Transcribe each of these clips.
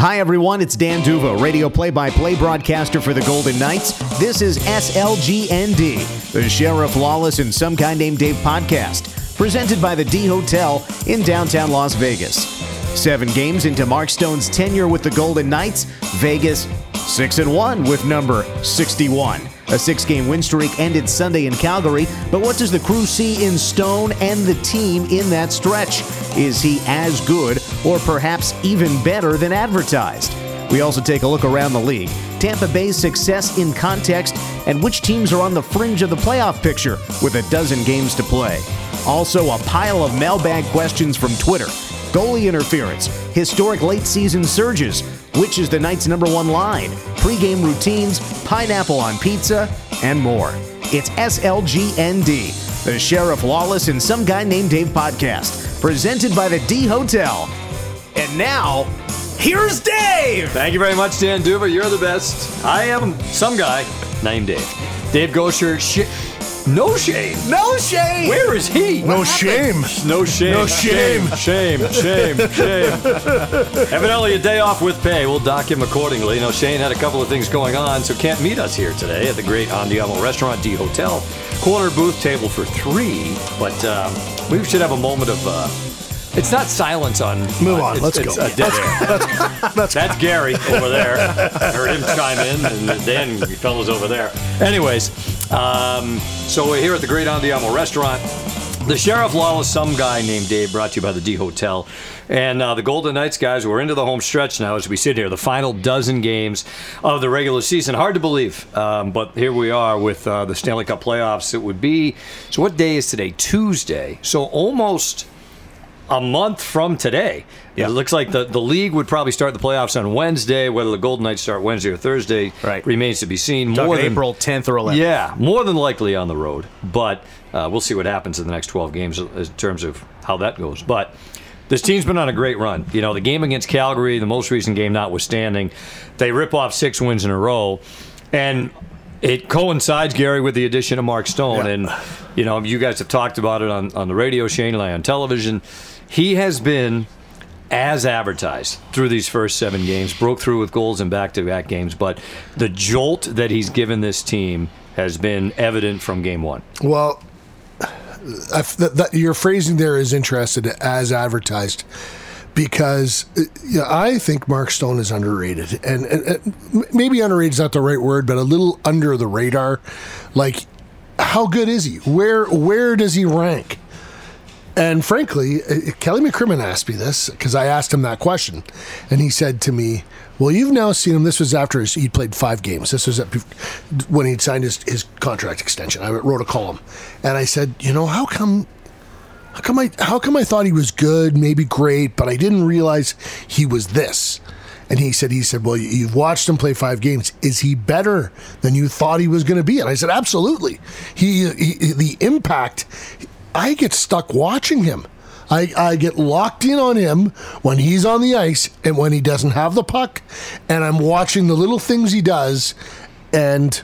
Hi, everyone. It's Dan Duva, radio play by play broadcaster for the Golden Knights. This is SLGND, the Sheriff Lawless and Some Guy Named Dave podcast, presented by the D Hotel in downtown Las Vegas. Seven games into Mark Stone's tenure with the Golden Knights, Vegas 6 and 1 with number 61. A six game win streak ended Sunday in Calgary, but what does the crew see in Stone and the team in that stretch? Is he as good or perhaps even better than advertised? We also take a look around the league, Tampa Bay's success in context, and which teams are on the fringe of the playoff picture with a dozen games to play. Also, a pile of mailbag questions from Twitter goalie interference, historic late season surges, which is the Knights' number one line, pregame routines, pineapple on pizza, and more. It's SLGND, the Sheriff Lawless and Some Guy Named Dave podcast, presented by the D Hotel. And now, here's Dave! Thank you very much, Dan Duva. You're the best. I am some guy named Dave. Dave Goucher, sh- no shame. No shame! Where is he? No shame. No shame. No shame. Shame, shame, shame. Evidently, a day off with pay. We'll dock him accordingly. You know, Shane had a couple of things going on, so can't meet us here today at the great Andiamo Restaurant D Hotel. Corner booth table for three, but um, we should have a moment of. Uh, it's not silence on. Move on. it's- Let's it's go. a dead air. That's Gary over there. I heard him chime in, and Dan, you fellas over there. Anyways, um, so we're here at the Great Andiamo Restaurant. The Sheriff Lawless, some guy named Dave, brought to you by the D Hotel. And uh, the Golden Knights guys, we're into the home stretch now as we sit here, the final dozen games of the regular season. Hard to believe, um, but here we are with uh, the Stanley Cup playoffs. It would be, so what day is today? Tuesday. So almost a month from today. It looks like the, the league would probably start the playoffs on Wednesday. Whether the Golden Knights start Wednesday or Thursday Right. remains to be seen. Talking than, April 10th or 11th. Yeah, more than likely on the road. But uh, we'll see what happens in the next 12 games in terms of how that goes. But this team's been on a great run. You know, the game against Calgary, the most recent game notwithstanding, they rip off six wins in a row. And it coincides, Gary, with the addition of Mark Stone. Yeah. And, you know, you guys have talked about it on, on the radio, Shane and I on television. He has been as advertised through these first seven games, broke through with goals in back to back games, but the jolt that he's given this team has been evident from game one. Well, your phrasing there is interested as advertised because uh, yeah, I think Mark Stone is underrated, and, and, and maybe underrated is not the right word, but a little under the radar. Like, how good is he? Where where does he rank? And frankly, uh, Kelly McCrimmon asked me this because I asked him that question, and he said to me, "Well, you've now seen him. This was after his, he'd played five games. This was at, when he'd signed his, his contract extension. I wrote a column, and I said, you know, how come how come I how come I thought he was good, maybe great, but I didn't realize he was this. And he said, he said, well, you- you've watched him play five games. Is he better than you thought he was going to be? And I said, absolutely. He, he the impact. I get stuck watching him. I, I get locked in on him when he's on the ice and when he doesn't have the puck, and I'm watching the little things he does, and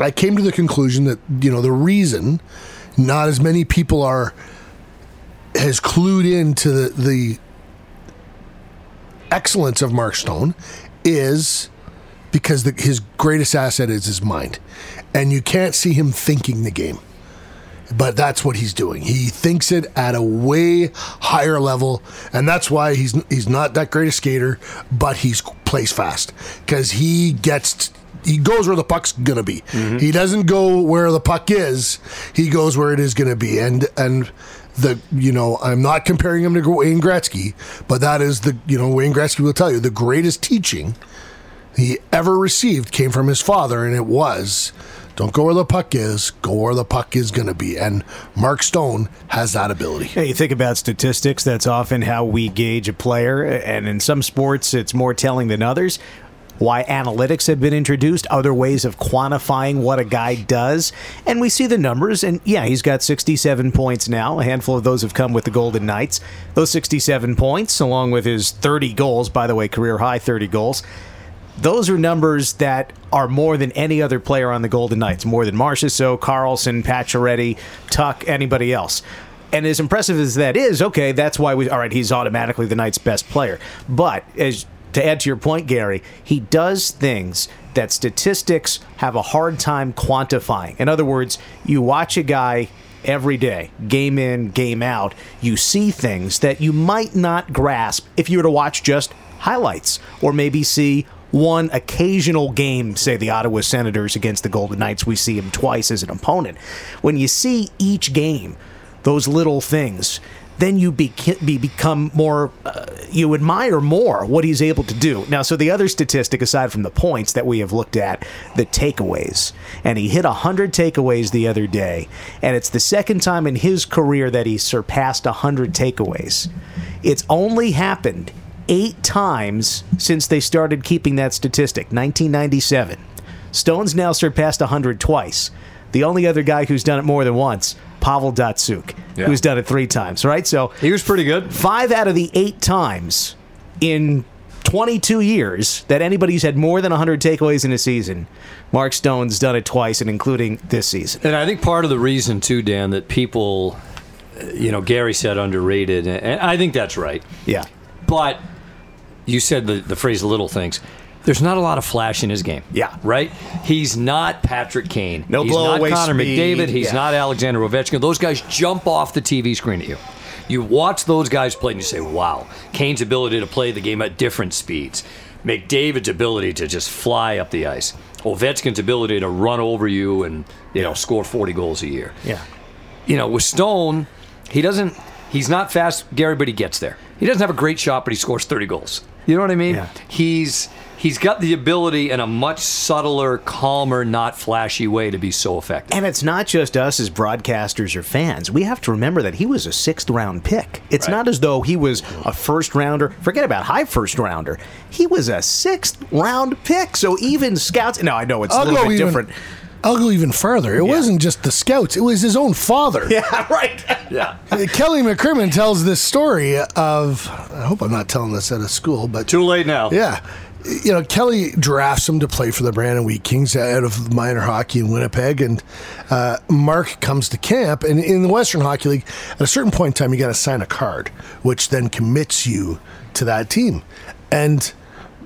I came to the conclusion that you know the reason not as many people are has clued into the, the excellence of Mark Stone is because the, his greatest asset is his mind, and you can't see him thinking the game. But that's what he's doing. He thinks it at a way higher level, and that's why he's he's not that great a skater, but he's plays fast because he gets he goes where the puck's gonna be. Mm-hmm. He doesn't go where the puck is. He goes where it is gonna be, and and the you know I'm not comparing him to Wayne Gretzky, but that is the you know Wayne Gretzky will tell you the greatest teaching he ever received came from his father, and it was don't go where the puck is, go where the puck is going to be. And Mark Stone has that ability. Yeah, you think about statistics, that's often how we gauge a player. And in some sports, it's more telling than others. Why analytics have been introduced, other ways of quantifying what a guy does. And we see the numbers, and yeah, he's got 67 points now. A handful of those have come with the Golden Knights. Those 67 points, along with his 30 goals, by the way, career high 30 goals, those are numbers that are more than any other player on the Golden Knights, more than So, Karlsson, Pacioretty, Tuch, anybody else. And as impressive as that is, okay, that's why we. All right, he's automatically the Knights' best player. But as to add to your point, Gary, he does things that statistics have a hard time quantifying. In other words, you watch a guy every day, game in, game out, you see things that you might not grasp if you were to watch just highlights or maybe see one occasional game, say the Ottawa Senators against the Golden Knights, we see him twice as an opponent. When you see each game, those little things, then you be, be become more, uh, you admire more what he's able to do. Now, so the other statistic, aside from the points that we have looked at, the takeaways. And he hit 100 takeaways the other day. And it's the second time in his career that he surpassed 100 takeaways. It's only happened eight times since they started keeping that statistic, 1997. Stone's now surpassed 100 twice. The only other guy who's done it more than once, Pavel Datsyuk, Yeah. who's done it three times, right? So He was pretty good. five out of the eight times in 22 years that anybody's had more than 100 takeaways in a season, Mark Stone's done it twice, and including this season. And I think part of the reason too, Dan, that people, you know, Gary said underrated, and I think that's right. Yeah. But you said the, the phrase little things. There's not a lot of flash in his game. Yeah. Right? He's not Patrick Kane. No He's not Connor speed. McDavid. He's Yeah. not Alexander Ovechkin. Those guys jump off the TV screen at you. You watch those guys play and you say, wow, Kane's ability to play the game at different speeds. McDavid's ability to just fly up the ice. Ovechkin's ability to run over you and, you know, score 40 goals a year Yeah. you know, with Stone, he doesn't. He's not fast, Gary, but he gets there. He doesn't have a great shot, but he scores 30 goals. You know what I mean? Yeah. He's he's got the ability in a much subtler, calmer, not flashy way to be so effective. And it's not just us as broadcasters or fans. We have to remember that he was a sixth round pick. It's Right. not as though he was a first rounder. Forget about high first rounder. He was a sixth round pick. So even scouts. No, I know it's a I'll little bit even. different. I'll go even further. It wasn't just the scouts; it was his own father. Yeah, right. Yeah. Kelly McCrimmon tells this story of. I hope I'm not telling this at a school, but Too late now. yeah, you know, Kelly drafts him to play for the Brandon Wheat Kings out of minor hockey in Winnipeg, and uh, Mark comes to camp. And in the Western Hockey League, at a certain point in time, you got to sign a card, which then commits you to that team. And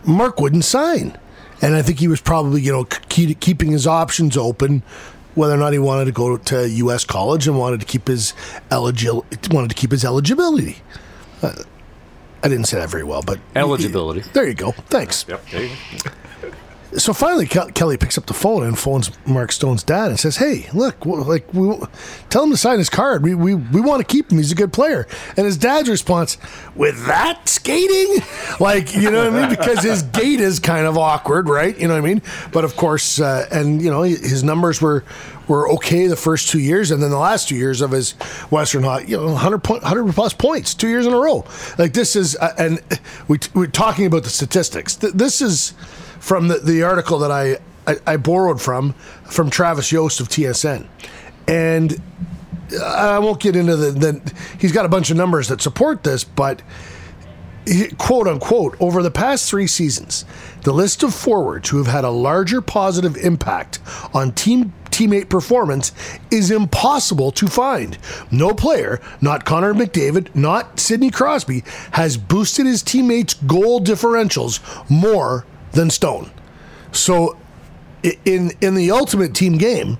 Mark wouldn't sign, and I think he was probably you know keep, keeping his options open. Whether or not he wanted to go to U.S. college and wanted to keep his eligible wanted to keep his eligibility. Uh, I didn't say that very well, but Eligibility. There you go. Thanks. Yep. So finally, Ke- Kelly picks up the phone and phones Mark Stone's dad and says, "Hey, look, like, we, tell him to sign his card. We we, we want to keep him. He's a good player." And his dad's response, "With that skating, like, you know what I mean? Because his gait is kind of awkward, right? You know what I mean? But of course, uh, and you know, his numbers were were okay the first two years, and then the last two years of his Western Hockey, you know, 100, point, 100 plus points, two years in a row. Like this is, uh, and we we're talking about the statistics. Th- This is." From the, the article that I, I, I borrowed from from Travis Yost of TSN, and I won't get into the, the he's got a bunch of numbers that support this, but quote unquote over the past three seasons, the list of forwards who have had a larger positive impact on team teammate performance is impossible to find. No player, not Connor McDavid, not Sidney Crosby, has boosted his teammates' goal differentials more than Stone. So, in in the ultimate team game,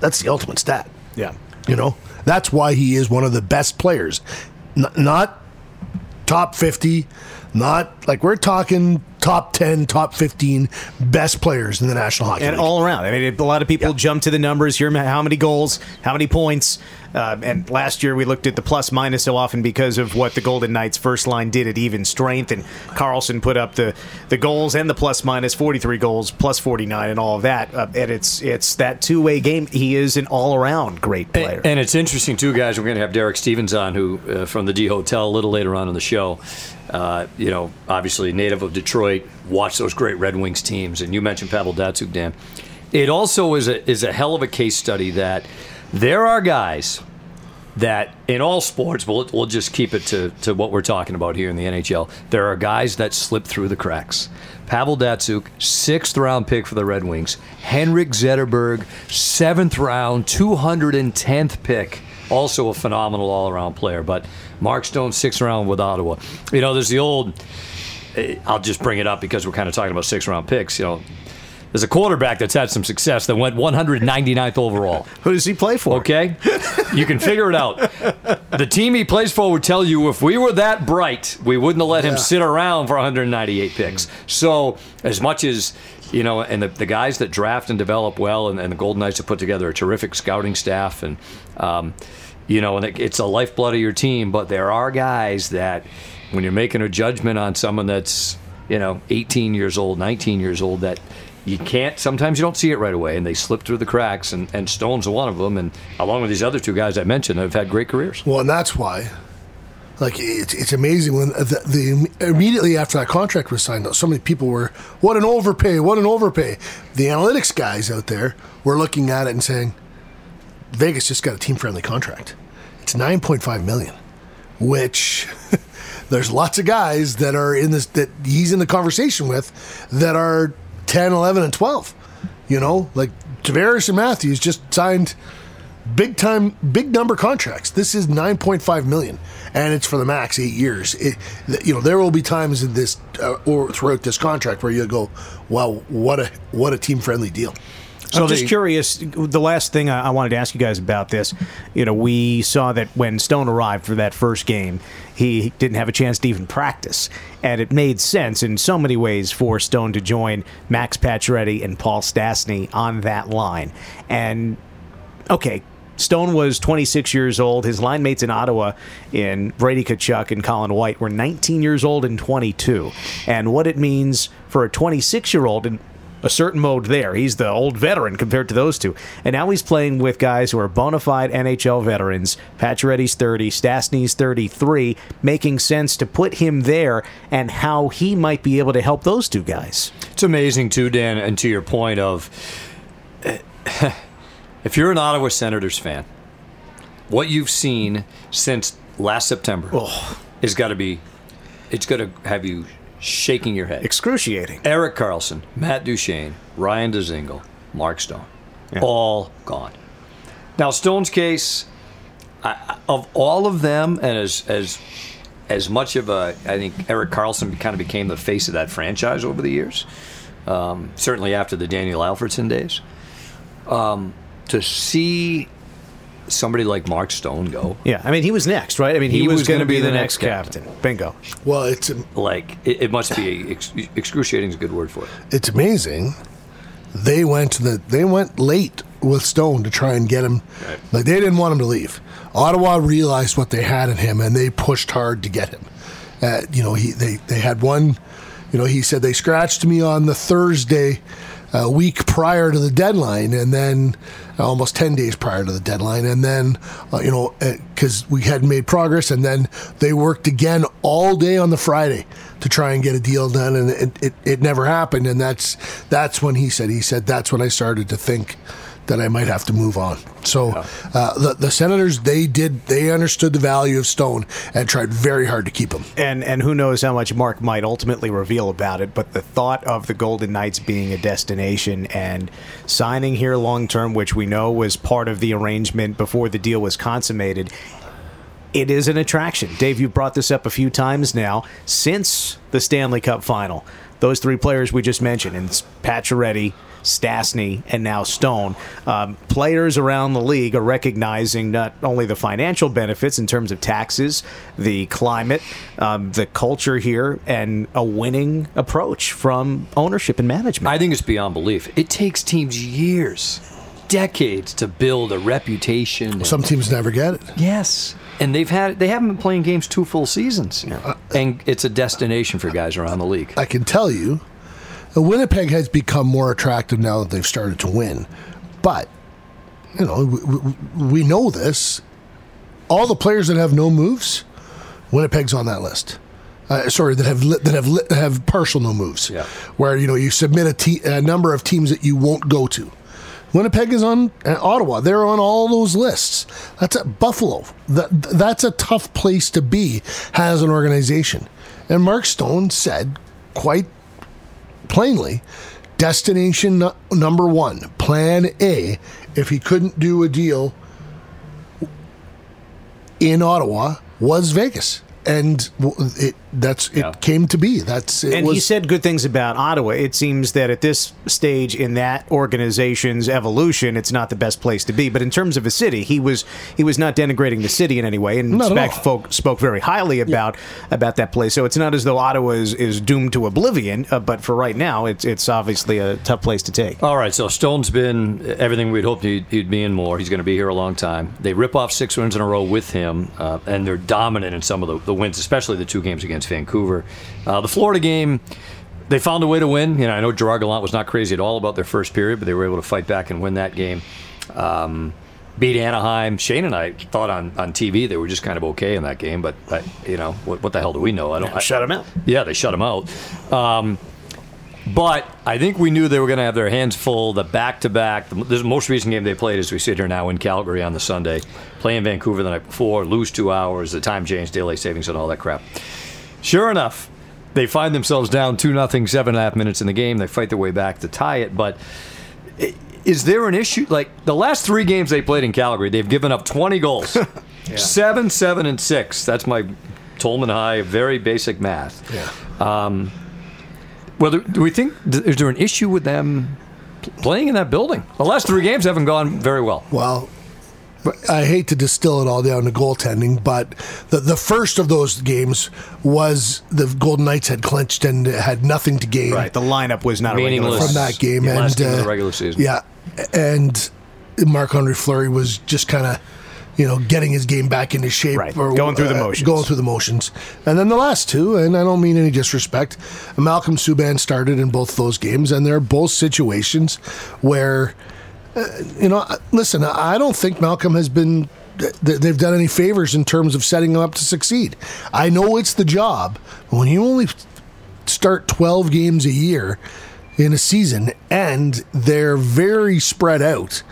that's the ultimate stat. Yeah. You know, that's why he is one of the best players. N- not top 50, not like we're talking top 10, top 15 best players in the National Hockey And League. all around. I mean, a lot of people jump to the numbers here how many goals, how many points. Uh, and last year we looked at the plus minus so often because of what the Golden Knights first line did at even strength. And Karlsson put up the, the goals and the plus minus 43 goals, plus 49, and all of that. Uh, and it's it's that two way game. He is an all around great player. And it's interesting too, guys. We're going to have Derek Stevens on, who uh, from the D Hotel, a little later on in the show. Uh, you know, obviously native of Detroit, watched those great Red Wings teams, and you mentioned Pavel Datsyuk, Dan. It also is a is a hell of a case study that there are guys that in all sports, we'll, we'll just keep it to, to what we're talking about here in the NHL. There are guys that slip through the cracks. Pavel Datsyuk, sixth round pick for the Red Wings. Henrik Zetterberg, seventh round, 210th pick also a phenomenal all-around player. But Mark Stone, sixth round with Ottawa. You know, there's the old. eh, I'll just bring it up because we're kind of talking about six-round picks. You know, there's a quarterback that's had some success that went 199th overall. Who does he play for? Okay, you can figure it out. The team he plays for would tell you if we were that bright, we wouldn't have let him sit around for 198 picks. So as much as you know, and the, the guys that draft and develop well, and, and the Golden Knights have put together a terrific scouting staff, and um, you know, and it, it's a lifeblood of your team. But there are guys that when you're making a judgment on someone that's you know 18 years old, 19 years old, that you can't sometimes you don't see it right away and they slip through the cracks and, and stone's one of them and along with these other two guys i mentioned have had great careers Well, and that's why, like, it's, it's amazing when the, the immediately after that contract was signed, so many people were, "What an overpay! What an overpay!" The analytics guys out there were looking at it and saying, "Vegas just got a team-friendly contract. It's nine point five million, which." There's lots of guys that are in this that he's in the conversation with that are 10, 11, and 12. You know, like Tavares and Matthews just signed big time big number contracts this is 9.5 million and it's for the max eight years it, you know there will be times in this uh, or throughout this contract where you go wow what a what a team friendly deal So I'm they- just curious. The last thing I, I wanted to ask you guys about this, you know, we saw that when Stone arrived for that first game, he didn't have a chance to even practice, and it made sense in so many ways for Stone to join Max Pacioretty and Paul Stastny on that line. And okay. Stone was 26 years old. His line mates in Ottawa, in Brady Tkachuk and Colin White, were 19 years old and 22. And what it means for a 26 year old in a certain mode there. He's the old veteran compared to those two. And now he's playing with guys who are bona fide NHL veterans. Pacioretty's 30, Stastny's 33, making sense to put him there and how he might be able to help those two guys. it's amazing too dan and to your point of if you're an ottawa senators fan what you've seen since last september is got to be it's going to have you shaking your head Excruciating. Erik Karlsson, Matt Duchene, Ryan Dzingel, Mark Stone, all gone. Now Stone's case, I, of all of them, and as as as much of a, I think Erik Karlsson kind of became the face of that franchise over the years. Um, certainly after the Daniel Alfredsson days, um, to see somebody like Mark Stone go, Yeah, I mean, he was next, right? I mean, he, He was, was going to be, be the, the next next captain. Bingo. well it's like it, it must be ex- excruciating is a good word for it. it's amazing they went to the they went late with Stone to try and get him Right. like they didn't want him to leave Ottawa realized what they had in him and they pushed hard to get him uh, you know he they they had one you know he said they scratched me on the Thursday a week prior to the deadline and then uh, almost 10 days prior to the deadline and then uh, you know because we hadn't made progress and then they worked again all day on the friday to try and get a deal done and it, it, it never happened and that's that's when he said he said that's when i started to think that I might have to move on. So uh, the, the Senators, they did, they understood the value of Stone and tried very hard to keep him. and and who knows how much Mark might ultimately reveal about it. But the thought of the Golden Knights being a destination and signing here long term, which we know was part of the arrangement before the deal was consummated, it is an attraction. Dave, you've brought this up a few times now since the Stanley Cup final. Those three players we just mentioned, and it's Pacioretty, Stastny, and now Stone. Um, players around the league are recognizing not only the financial benefits in terms of taxes, the climate, um, the culture here, and a winning approach from ownership and management. I think it's beyond belief. It takes teams years, decades to build a reputation. and- Some teams never get it. yes, and they've had they haven't been playing games two full seasons, and it's a destination for guys around the league. I can tell you, uh, Winnipeg has become more attractive now that they've started to win. But, you know, we, we, know this. All the players that have no moves, Winnipeg's on that list. Uh, sorry, that have li- that have li- that have partial no moves. Yeah. Where you know you submit a, te- a number of teams that you won't go to. Winnipeg is on uh, Ottawa. They're on all those lists. That's at Buffalo. That that's a tough place to be as an organization. And Mark Stone said quite plainly, destination nu- number one, plan A. If he couldn't do a deal in Ottawa was Vegas. And it that's it Yeah. came to be. That's it and was, he said good things about Ottawa. It seems that at this stage in that organization's evolution, it's not the best place to be. But in terms of a city, he was he was not denigrating the city in any way, and in Not at fact, all. folk spoke very highly about about that place. So it's not as though Ottawa is, is doomed to oblivion. Uh, but for right now, it's it's obviously a tough place to take. All right, so Stone's been everything we'd hoped he'd, he'd be in more. He's going to be here a long time. They rip off six wins in a row with him, uh, and they're dominant in some of the, the wins, especially the two games against Vancouver. Uh, the Florida game, they found a way to win. You know, I know Gerard Gallant was not crazy at all about their first period, but they were able to fight back and win that game. Um, beat Anaheim. Shane and I thought on, on TV they were just kind of okay in that game, but I, you know what, what the hell do we know? I don't. I, Shut 'em out. Yeah, they shut him out. Um, but I think we knew they were going to have their hands full. The back-to-back, the, the most recent game they played as we sit here now in Calgary on the Sunday, playing Vancouver the night before, lose two hours, the time change, daylight savings, and all that crap. Sure enough, they find themselves down two nothing, seven and a half minutes in the game. They fight their way back to tie it, but. Is there an issue? Like the last three games they played in Calgary, they've given up 20 goals. Seven, seven, and six. That's my Tolman High, very basic math. yeah. Um, well, do do we think is there an issue with them playing in that building? The last three games haven't gone very well. Well, I hate to distill it all down to goaltending, but the the first of those games was the Golden Knights had clinched and had nothing to gain Right, the lineup was not a regular Meaningless. from that game, Yeah, and last game of the uh, regular season. Yeah, and Marc Andre Fleury was just kind of. You know, getting his game back into shape, Right, going through the uh, motions. going through the motions, and then the last two, and I don't mean any disrespect. Malcolm Subban started in both those games, and they're both situations where you know, listen, I don't think Malcolm has been they've done any favors in terms of setting him up to succeed. I know it's the job, but when you only start 12 games a year in a season and they're very spread out,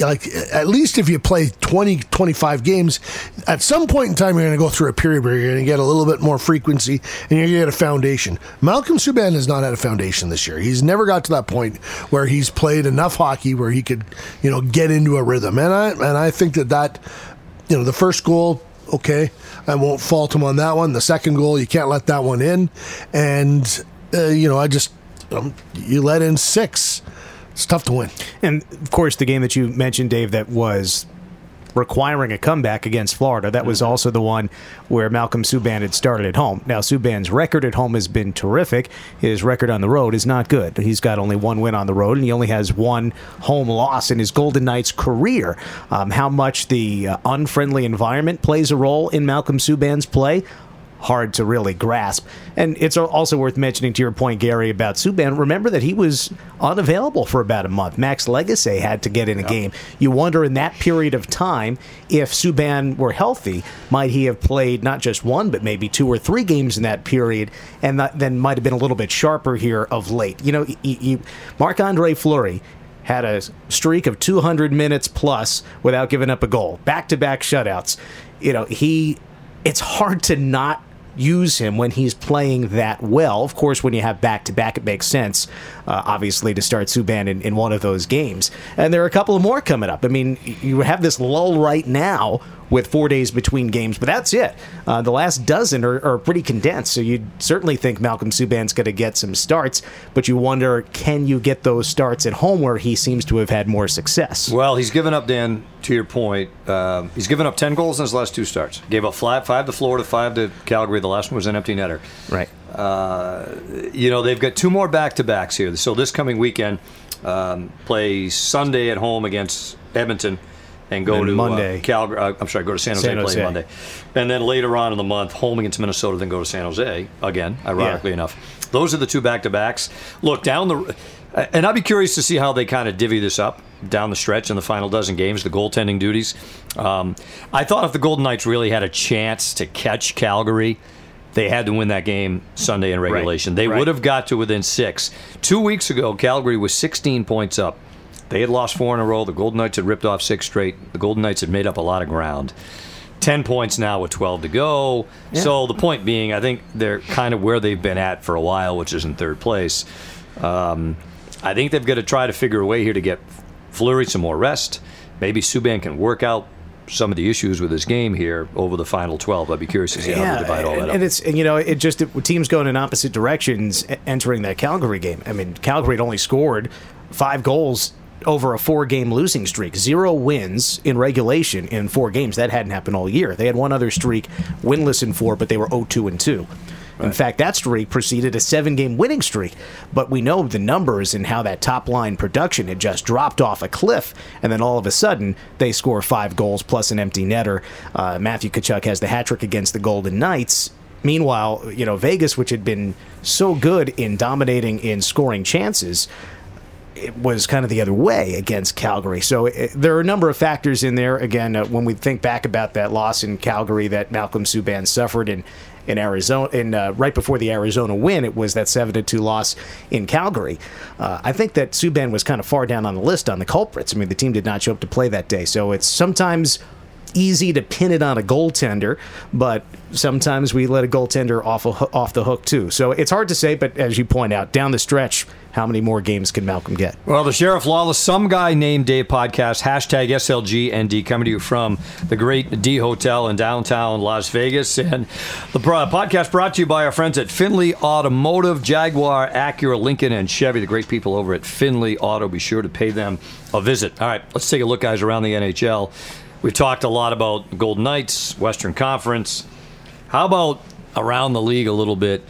like at least if you play 20, 25 games, at some point in time, you're going to go through a period where you're going to get a little bit more frequency and you're going to get a foundation. Malcolm Subban has not had a foundation this year. He's never got to that point where he's played enough hockey where he could, you know, get into a rhythm. And I, and I think that that, you know, the first goal, okay, I won't fault him on that one. The second goal, you can't let that one in. And, uh, you know, I just, um, you let in six. It's tough to win. And of course, the game that you mentioned, Dave, that was requiring a comeback against Florida. That was also the one where Malcolm Subban had started at home. Now, Subban's record at home has been terrific. His record on the road is not good. He's got only one win on the road, and he only has one home loss in his Golden Knights career. Um, how much the uh, unfriendly environment plays a role in Malcolm Subban's play? Hard to really grasp. And it's also worth mentioning to your point, Gary, about Subban. Remember that he was unavailable for about a month. Max Lagace had to get in a game. You wonder in that period of time if Subban were healthy, might he have played not just one, but maybe two or three games in that period, and that, then might have been a little bit sharper here of late. You know, Marc Andre Fleury had a streak of 200 minutes plus without giving up a goal, back to back shutouts. You know, he. It's hard to not use him when he's playing that well. Of course, when you have back to back, it makes sense, uh, obviously, to start Subban in, in one of those games. And there are a couple more coming up. I mean, you have this lull right now with four days between games, but that's it. Uh, the last dozen are, are pretty condensed, so you'd certainly think Malcolm Subban's going to get some starts, but you wonder can you get those starts at home where he seems to have had more success? Well, he's given up, Dan, to your point. Um, he's given up 10 goals in his last two starts. Gave up five, five to Florida, five to Calgary. The last one was an empty netter. Right. Uh, you know, they've got two more back to backs here. So this coming weekend, um, play Sunday at home against Edmonton. And go Then to Monday. Uh, Calgary. Uh, I'm sorry, go to San Jose, San play Monday, and then later on in the month, home against Minnesota, then go to San Jose again. Ironically Yeah. enough, those are the two back to backs. Look down the, and I'd be curious to see how they kind of divvy this up down the stretch in the final dozen games, the goaltending duties. Um, I thought if the Golden Knights really had a chance to catch Calgary, they had to win that game Sunday in regulation. They right. would have got to within six. Two weeks ago, Calgary was 16 points up. They had lost four in a row. The Golden Knights had ripped off six straight. The Golden Knights had made up a lot of ground. 10 points now with 12 to go. So the point being, I think they're kind of where they've been at for a while, which is in third place. Um, I think they've got to try to figure a way here to get Fleury some more rest. Maybe Subban can work out some of the issues with his game here over the final 12. I'd be curious to see how they divide all that and, up. and it's you know it just it, teams going in opposite directions entering that Calgary game. I mean, Calgary had only scored five goals over a four-game losing streak, zero wins in regulation in four games. That hadn't happened all year. They had one other streak, winless in four, but they were 0-2 and two. In fact, that streak preceded a seven game winning streak. But we know the numbers and how that top line production had just dropped off a cliff. And then all of a sudden, they score five goals plus an empty netter. Uh, Matthew Tkachuk has the hat trick against the Golden Knights. Meanwhile, you know, Vegas, which had been so good in dominating in scoring chances, it was kind of the other way against Calgary. So it, there are a number of factors in there. Again, uh, when we think back about that loss in Calgary that Malcolm Subban suffered in in Arizona, in uh, right before the Arizona win, it was that seven to two loss in Calgary. Uh, I think that Subban was kind of far down on the list on the culprits. I mean, the team did not show up to play that day, so it's sometimes easy to pin it on a goaltender, but sometimes we let a goaltender off a, off the hook too. So it's hard to say, but as you point out, down the stretch, how many more games can Malcolm get? Well, the Sheriff Lawless, some guy named Dave podcast, hashtag SLGND, coming to you from the great D Hotel in downtown Las Vegas. And the podcast brought to you by our friends at Findlay Automotive, Jaguar, Acura, Lincoln, and Chevy, the great people over at Findlay Auto. Be sure to pay them a visit. All right, let's take a look, guys, around the NHL. We've talked a lot about Golden Knights, Western Conference. How about around the league a little bit?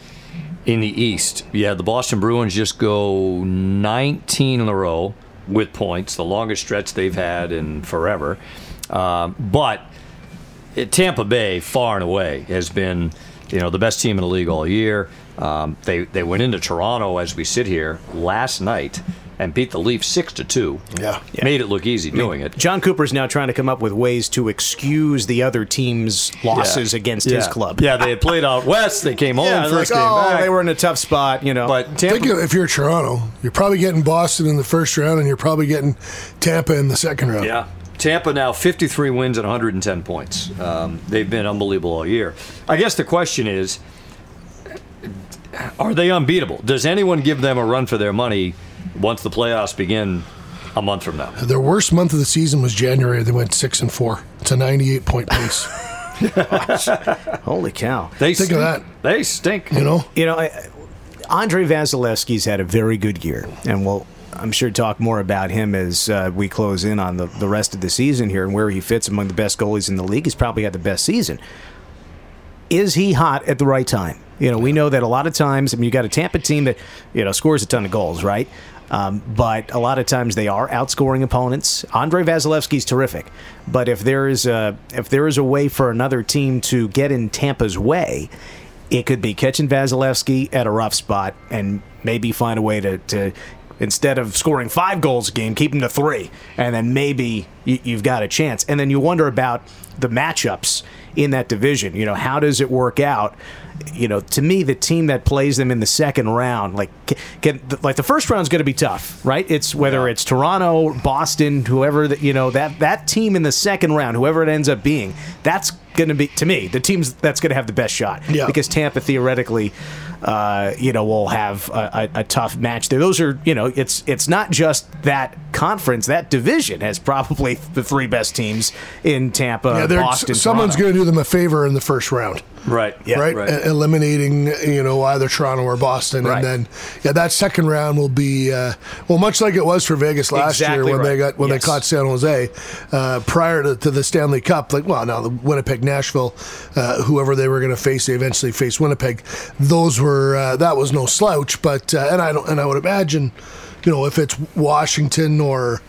in the East, yeah, the Boston Bruins just go 19 in a row with points, the longest stretch they've had in forever. Um, but Tampa Bay, far and away, has been you know the best team in the league all year. Um, they they went into Toronto as we sit here last night and beat the Leafs six to two. Yeah. yeah. made it look easy doing it. Jon Cooper's now trying to come up with ways to excuse the other team's losses Yeah. against his club. Yeah, they had played out west. They came home Yeah, they're first like, game oh, back. they were in a tough spot, you know. but Tampa, Think of, if you're Toronto, you're probably getting Boston in the first round, and you're probably getting Tampa in the second round. Yeah. Tampa now 53 wins and 110 points. Um, they've been unbelievable all year. I guess the question is are they unbeatable? Does anyone give them a run for their money once the playoffs begin a month from now? Their worst month of the season was January. They went six and four. It's a 98 point pace. Holy cow. They Think of that. They stink. You know, You know, I, Andre Vasilevskiy's had a very good year, and we'll, I'm sure, talk more about him as uh, we close in on the, the rest of the season here and where he fits among the best goalies in the league. He's probably had the best season. Is he hot at the right time? You know, we know that a lot of times, I mean, you got a Tampa team that, you know, scores a ton of goals, right? Um, but a lot of times they are outscoring opponents. Andre Vasilevskiy's terrific, but if there is a if there is a way for another team to get in Tampa's way, it could be catching Vasilevskiy at a rough spot and maybe find a way to, to instead of scoring five goals a game, keep him to three, and then maybe you, you've got a chance. And then you wonder about the matchups in that division. You know, how does it work out? You know, to me, the team that plays them in the second round, like, can, like the first round's going to be tough, right? It's whether it's Toronto, Boston, whoever that you know that that team in the second round, whoever it ends up being, that's going to be to me the teams that's going to have the best shot. Yeah. because Tampa theoretically, uh, you know, will have a, a, a tough match there. Those are, you know, it's it's not just that conference, that division has probably the three best teams in Tampa, yeah, Boston. someone's going to do them a favor in the first round. Right. Yeah. right? Right. E- eliminating, you know, either Toronto or Boston, Right. and then yeah, that second round will be uh, well, much like it was for Vegas last Exactly year when they got when Yes. they caught San Jose uh, prior to, to the Stanley Cup. Like, well, now the Winnipeg, Nashville, uh, whoever they were going to face, they eventually faced Winnipeg. Those were uh, that was no slouch, but uh, and I don't and I would imagine, you know, if it's Washington or.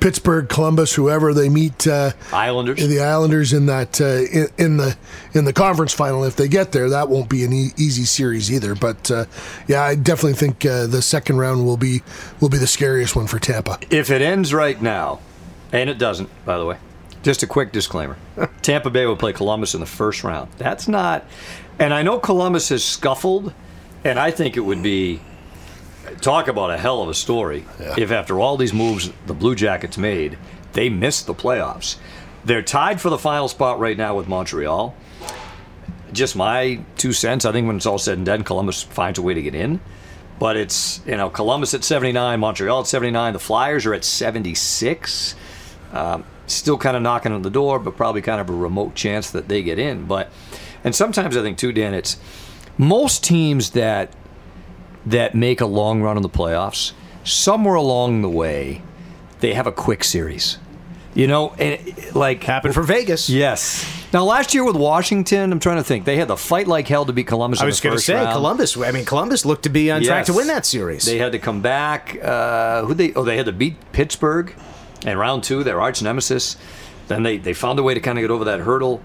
Pittsburgh, Columbus, whoever they meet uh, Islanders. the Islanders in that uh, in, in the in the conference final. If they get there, that won't be an e- easy series either. But uh, yeah, I definitely think uh, the second round will be will be the scariest one for Tampa. If it ends right now, and it doesn't, by the way, just a quick disclaimer Tampa Bay will play Columbus in the first round. That's not, and I know Columbus has scuffled, and I think it would be, talk about a hell of a story if after all these moves the Blue Jackets made, they missed the playoffs. They're tied for the final spot right now with Montreal. Just my two cents. I think when it's all said and done, Columbus finds a way to get in. But it's, you know, Columbus at 79, Montreal at 79. The Flyers are at 76. Um, still kind of knocking on the door, but probably kind of a remote chance that they get in. But and sometimes I think too, Dan, it's most teams that that make a long run in the playoffs. Somewhere along the way, they have a quick series. You know, and it- like Happened for Vegas. Yes. Now last year with Washington, I'm trying to think. They had the fight like hell to beat Columbus. I was going to say round. Columbus. I mean, Columbus looked to be on track to win that series. They had to come back. Uh, who they? Oh, they had to beat Pittsburgh, in round two, their arch nemesis. Then they they found a way to kind of get over that hurdle.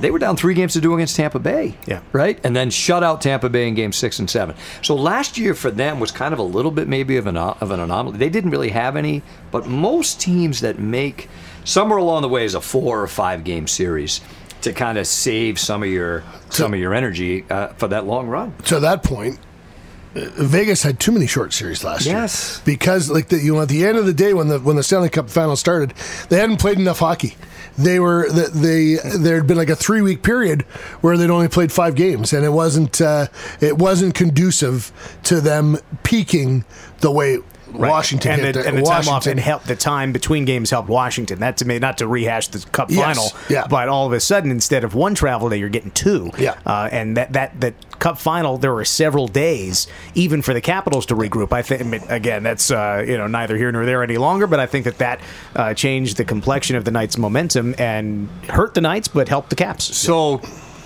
They were down three games to do against Tampa Bay. Yeah. Right? And then shut out Tampa Bay in game six and seven. So last year for them was kind of a little bit maybe of an, of an anomaly. They didn't really have any, but most teams that make somewhere along the way is a four or five game series to kind of save some of your some of your energy uh, for that long run. to that point, uh, Vegas had too many short series last Yes. year. Because like the, you know at the end of the day when the when the Stanley Cup final started, they hadn't played enough hockey. They were th- they there had been like a three week period where they'd only played five games, and it wasn't uh, it wasn't conducive to them peaking the way Right. Washington and hit the, and the time off and helped the time between games helped Washington. That to me, not to rehash the Cup Yes, final, yeah. but all of a sudden, instead of one travel day, you're getting two. Yeah. uh, and that that that Cup final, there were several days even for the Capitals to regroup. I think I mean, again, that's uh, you know neither here nor there any longer, but I think that that uh, changed the complexion of the Knights' momentum and hurt the Knights, but helped the Caps. So,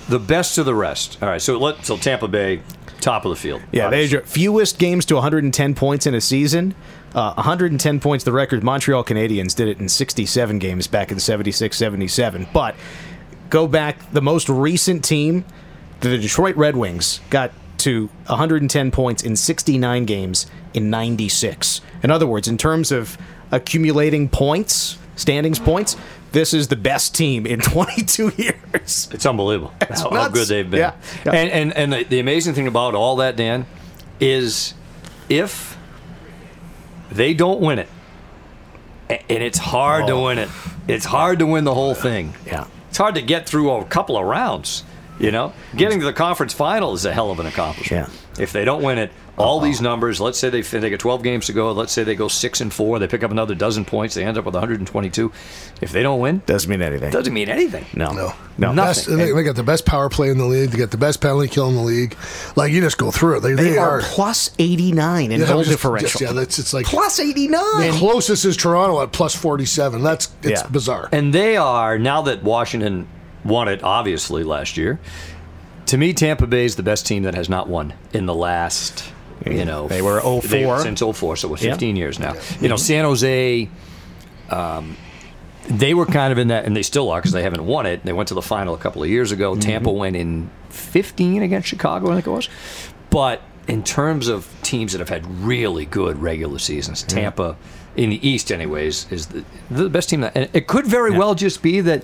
the best of the rest. All right. So let so Tampa Bay, top of the field. Yeah, Obviously. your fewest games to 110 points in a season. Uh, 110 points, the record. Montreal Canadiens did it in 67 games back in 76 77. But go back, the most recent team, the Detroit Red Wings, got to 110 points in 69 games in 96. In other words, in terms of accumulating points, standings points, this is the best team in 22 years. It's unbelievable how, how good they've been. Yeah, yeah. And and and the, the amazing thing about all that, Dan, is if they don't win it, and it's hard to oh. win it. It's hard to win the whole thing. Yeah. It's hard to get through a couple of rounds. You know, getting to the conference final is a hell of an accomplishment. Yeah. If they don't win it, all uh-huh. these numbers. Let's say they they get 12 games to go. Let's say they go six and four. They pick up another dozen points. They end up with 122. If they don't win, Doesn't mean anything. doesn't mean anything. No. No. No. Best, they, they got the best power play in the league. They got the best penalty kill in the league. Like you just go through it. They, They they, are are. plus 89 in Yeah, goal just- differential. just- yeah, that's it's like plus 89. the closest is Toronto at plus forty seven. That's it's Yeah. bizarre. And they are now that Washington won it obviously last year. To me, Tampa Bay is the best team that has not won in the last. You know, They were 04. they- since 04, so we're Yeah. 15 years now. You know, San Jose. Um, they were kind of in that, and they still are because they haven't won it. They went to the final a couple of years ago. Mm-hmm. Tampa went in 15 against Chicago, I think it was. But in terms of teams that have had really good regular seasons, Tampa in the East, anyways, is the, the best team. That, and it could very well just be that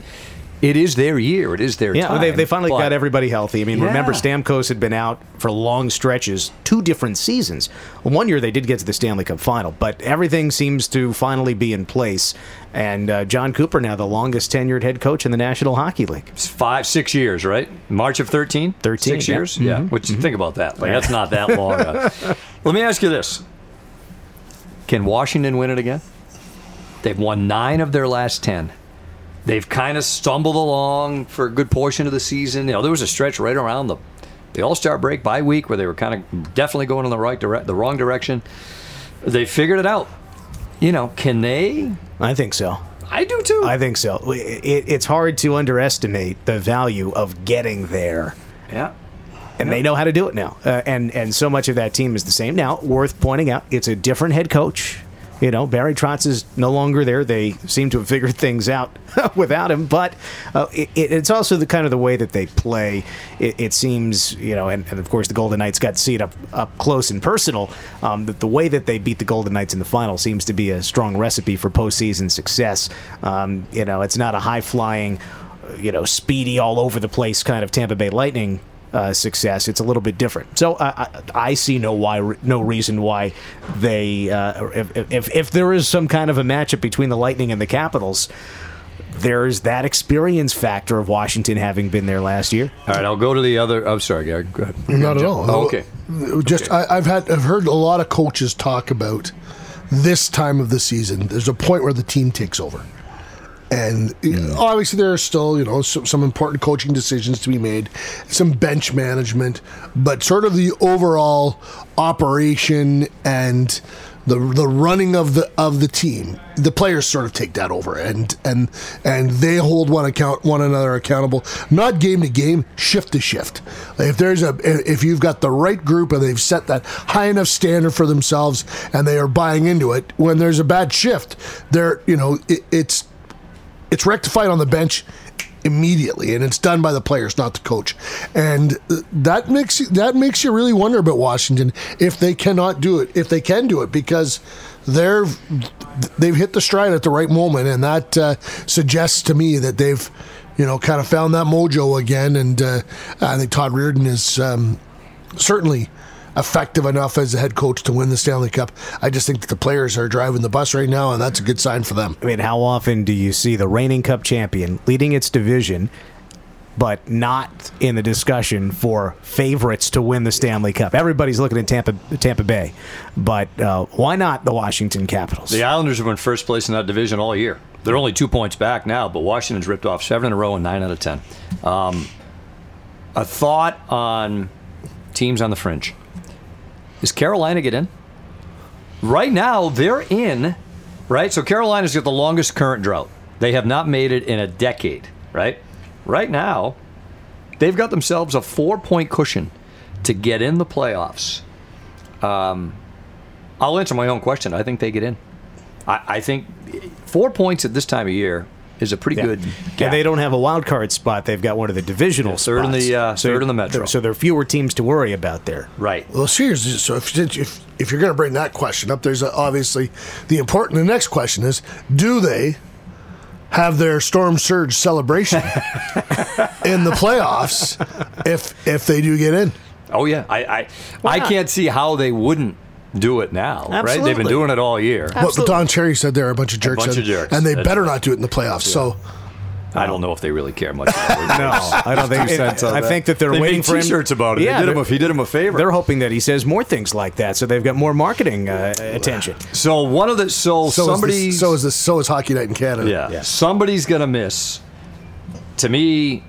it is their year. It is their Yeah, time. they, they finally but- got everybody healthy. I mean, remember Stamkos had been out for long stretches, two different seasons. One year they did get to the Stanley Cup final, but everything seems to finally be in place. And uh, Jon Cooper now the longest tenured head coach in the National Hockey League. It's five, six years, right? March of 13? 13, Six yeah. years? Yeah. Which, think about that. Like, that's not that long. uh, Let me ask you this Can Washington win it again? They've won nine of their last 10. They've kind of stumbled along for a good portion of the season. You know, there was a stretch right around the, the All Star break by week where they were kind of definitely going in the right dire- the wrong direction. They figured it out. You know, can they? I think so. I do too. I think so. It, it's hard to underestimate the value of getting there. yeah. and they know how to do it now. Uh, and and so much of that team is the same. Now, worth pointing out, it's a different head coach. You know, Barry Trotz is no longer there. They seem to have figured things out without him. But uh, it, it's also the kind of the way that they play. It, it seems, you know, and, and of course the Golden Knights got to see it up up close and personal. Um, that the way that they beat the Golden Knights in the final seems to be a strong recipe for postseason success. Um, you know, it's not a high flying, you know, speedy all over the place kind of Tampa Bay Lightning uh, success. It's a little bit different. So I, I, I see no why, no reason why they, uh, if, if if there is some kind of a matchup between the Lightning and the Capitals, there's that experience factor of Washington having been there last year. All right, I'll go to the other. I'm sorry, Gary. Go ahead. Not at all. Oh, okay. Just I, I've had I've heard a lot of coaches talk about this time of the season. There's a point where the team takes over, And mm. obviously, there are still, you know, some, some important coaching decisions to be made, some bench management, but sort of the overall operation and the the running of the of the team, the players sort of take that over, and and and they hold one account one another accountable, not game to game, shift to shift. If there's a if you've got the right group and they've set that high enough standard for themselves and they are buying into it, when there's a bad shift, they're you know it, it's it's rectified on the bench immediately and it's done by the players not the coach. And that makes you that makes you really wonder about Washington if they cannot do it if they can do it because they're they've hit the stride at the right moment and that uh, suggests to me that they've you know kind of found that mojo again and uh, I think Todd Reirden is um, certainly effective enough as a head coach to win the Stanley Cup. I just think that the players are driving the bus right now, and that's a good sign for them. I mean, how often do you see the reigning Cup champion leading its division? But not in the discussion for favorites to win the Stanley Cup. Everybody's looking at Tampa, Tampa Bay, but uh, why not the Washington Capitals? The Islanders have been first place in that division all year. They're only two points back now, but Washington's ripped off seven in a row and nine out of ten. Um, a thought on teams on the fringe. Is Carolina get in? Right now, they're in, right? So Carolina's got the longest current drought. They have not made it in a decade, right? Right now, they've got themselves a four point cushion to get in the playoffs. Um, I'll answer my own question. I think they get in. I, I think four points at this time of year is a pretty Yeah. good. And they don't have a wild card spot. They've got one of the divisional Yeah, third in the, uh, third in the Metro. there- So there are fewer teams to worry about there. right. Well, seriously, so if if, if you're going to bring that question up, there's a, obviously the important. The next question is, do they have their storm surge celebration in the playoffs if if they do get in? Oh yeah, I I, I can't see how they wouldn't do it now. Right? They've been doing it all year. What Don Cherry said there are a bunch of jerks, bunch and, of jerks. and they That's better right. not do it in the playoffs. So I don't know if they really care much. About. No, I don't think. cents on I that. think that they're They waiting made for him. T-shirts about it. Yeah, they did him they're- a, he did him a favor. They're hoping that he says more things like that, so they've got more marketing uh, attention. So one of the so, so somebody is this, so is this so is hockey night in Canada. yeah, Yeah. somebody's gonna miss. To me,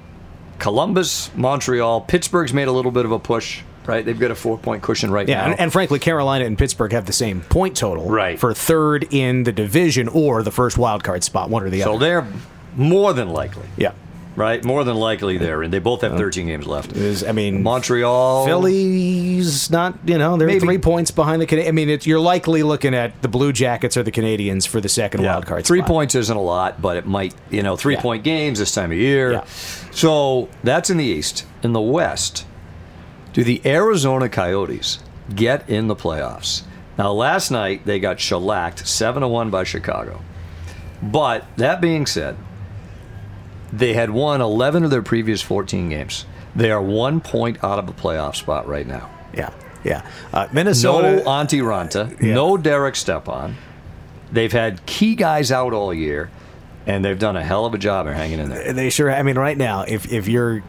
Columbus, Montreal, Pittsburgh's made a little bit of a push. Right, they've got a four point cushion right Yeah, now. and, and frankly, Carolina and Pittsburgh have the same point total Right. for third in the division or the first wild card spot, one or the so other. they're more than likely. Yeah, Right, more than likely they're in. They both have 13 games left. is I mean Montreal, Philly's not, you know, they're Maybe. three points behind the Canadiens. I mean, it's, you're likely looking at the Blue Jackets or the Canadiens for the second Yeah, wild card. Three spot. points isn't a lot, but it might, you know, three Yeah. point games this time of year. Yeah. So that's in the East. In the West, do the Arizona Coyotes get in the playoffs? Now, last night they got shellacked 7 to 1 by Chicago. But that being said, they had won 11 of their previous 14 games. They are one point out of a playoff spot right now. Yeah, yeah. Uh, Minnesota. No Antti Raanta, no Derek Stepan. They've had key guys out all year, and they've done a hell of a job of hanging in there. They sure. I mean, right now, if if you're,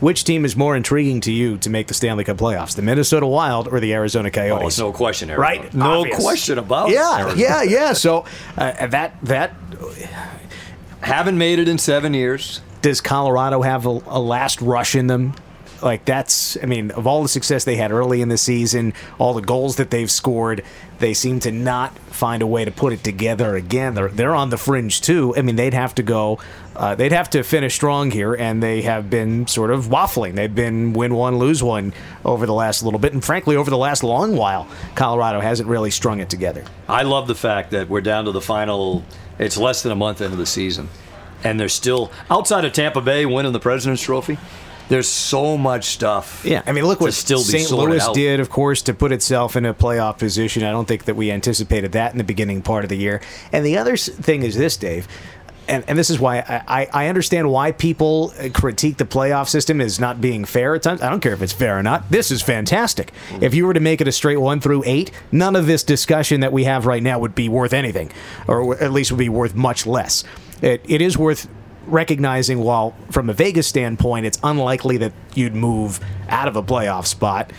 which team is more intriguing to you to make the Stanley Cup playoffs, the Minnesota Wild or the Arizona Coyotes? Oh, it's no question, Arizona. Right, No obvious. question about it. Yeah, Arizona. yeah, yeah. So uh, that that Haven't made it in seven years. does Colorado have a, a last rush in them? Like that's, I mean, of all the success they had early in the season, all the goals that they've scored, they seem to not find a way to put it together again. They're they're on the fringe too. I mean, they'd have to go, uh, they'd have to finish strong here, and they have been sort of waffling. They've been win one, lose one over the last little bit, and frankly, over the last long while, Colorado hasn't really strung it together. I love the fact that we're down to the final. It's less than a month into the season, and they're still outside of Tampa Bay winning the President's Trophy. There's so much stuff. Yeah, I mean, look what still St. Louis out. did, of course, to put itself in a playoff position. I don't think that we anticipated that in the beginning part of the year. And the other thing is this, Dave. And, and this is why I, I understand why people critique the playoff system as not being fair at times. I don't care if it's fair or not. This is fantastic. If you were to make it a straight one through eight, none of this discussion that we have right now would be worth anything, or at least would be worth much less. It, it is worth recognizing while from a Vegas standpoint, it's unlikely that you'd move out of a playoff spot.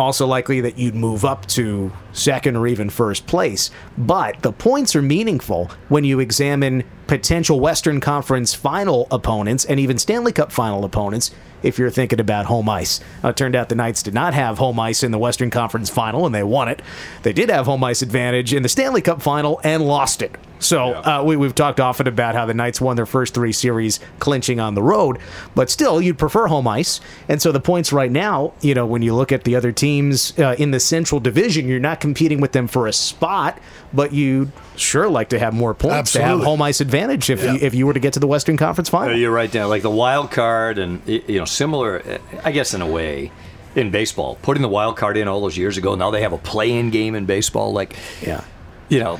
Also likely that you'd move up to second or even first place. But the points are meaningful when you examine potential Western Conference final opponents and even Stanley Cup final opponents if you're thinking about home ice. Uh, it turned out the Knights did not have home ice in the Western Conference final, and they won it. They did have home ice advantage in the Stanley Cup final and lost it. So uh, we, we've talked often about how the Knights won their first three series clinching on the road, but still, you'd prefer home ice. And so the points right now, you know, when you look at the other teams uh, in the Central Division, you're not competing with them for a spot, but you'd sure like to have more points to have Absolutely. home ice advantage if, Yeah. you, if you were to get to the Western Conference final. You're right, Dan. Like the wild card, and you know, similar, I guess, in a way, in baseball, putting the wild card in all those years ago. Now they have a play-in game in baseball. Like, Yeah. You know,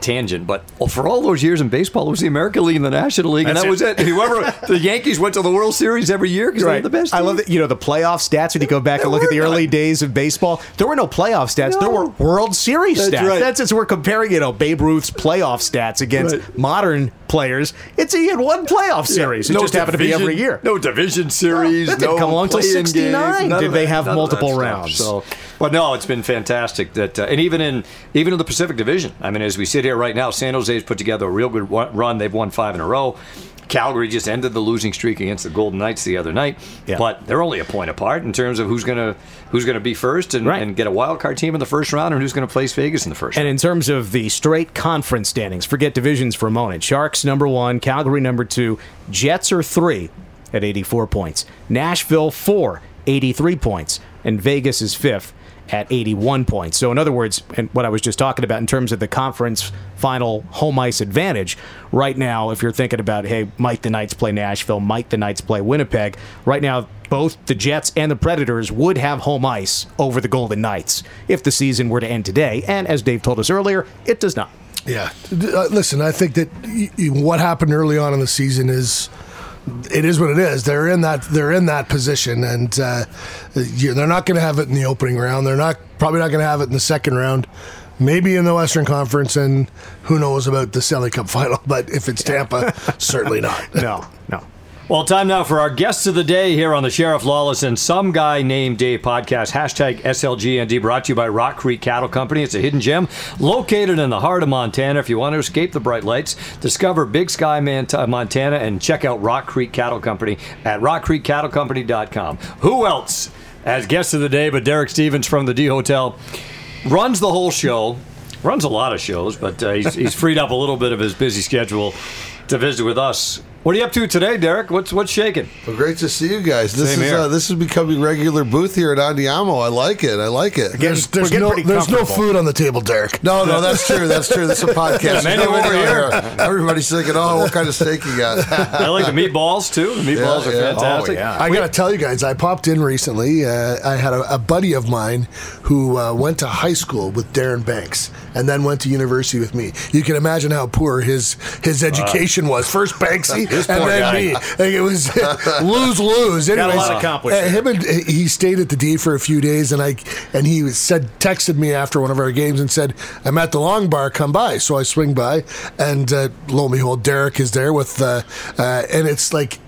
tangent, but well, for all those years in baseball, it was the American League and the National League, and That's that was it. Whoever the Yankees went to the World Series every year because they had the best. I love that. You know the playoff stats. When you go back and look at the early none. days of baseball, there were no playoff stats. There were World Series That's stats. right. That's as we're comparing. You know Babe Ruth's playoff stats against Right. modern players. It's he had one playoff series. It No just happened to be division- every year. No division series. that didn't no come along till 69, games, did they have none of that multiple stuff. rounds. So, but no, it's been fantastic that, uh, and even in even in the Pacific Division. I mean, as we sit here right now, San Jose's put together a real good run. They've won five in a row. Calgary just ended the losing streak against the Golden Knights the other night, Yeah. but they're only a point apart in terms of who's gonna who's gonna be first and, Right. and get a wild card team in the first round, and who's gonna place Vegas in the first. And round. in terms of the straight conference standings, forget divisions for a moment. Sharks number one, Calgary number two, Jets are three at 84 points, Nashville four, 83 points, and Vegas is fifth at 81 points. So, in other words, and what I was just talking about in terms of the conference final home ice advantage, right now, if you're thinking about, hey, might the Knights play Nashville, might the Knights play Winnipeg, right now, both the Jets and the Predators would have home ice over the Golden Knights if the season were to end today. And as Dave told us earlier, it does not. Yeah. Uh, listen, I think that what happened early on in the season is it is what it is. They're in that they're in that position, and uh, you, they're not going to have it in the opening round. They're not probably not going to have it in the second round. Maybe in the Western Conference, and who knows about the Stanley Cup final? But if it's Tampa, certainly not. No, no. Well, time now for our guests of the day here on the Sheriff Lawless and Some Guy Named Dave podcast. Hashtag SLGND brought to you by Rock Creek Cattle Company. It's a hidden gem located in the heart of Montana. If you want to escape the bright lights, discover Big Sky Mant- Montana and check out Rock Creek Cattle Company at rockcreekcattlecompany.com. Who else as guest of the day but Derek Stevens from the D Hotel runs the whole show, runs a lot of shows, but uh, he's, he's freed up a little bit of his busy schedule to visit with us. What are you up to today, Derek? What's what's shaking? Well, great to see you guys. This Same is here. uh, this is becoming regular booth here at Andiamo. I like it. I like it. There's, there's no there's no food on the table, Derek. No, no, that's true. That's true. This is a podcast. menu no over here. Everybody's thinking, "Oh, what kind of steak you got?" I like the meatballs too. The meatballs Yeah, are yeah. fantastic. Oh, yeah. I got to tell you guys, I popped in recently. Uh, I had a, a buddy of mine who uh, went to high school with Darren Banks and then went to university with me. You can imagine how poor his his education was. First Banksy and then guy. me. Like, it was lose lose. a lot accomplished. uh, him and he stayed at the D for a few days, and I and he said texted me after one of our games and said, "I'm at the Long Bar. Come by." So I swing by, and uh, lo and behold, Derek is there with, uh, uh, and it's like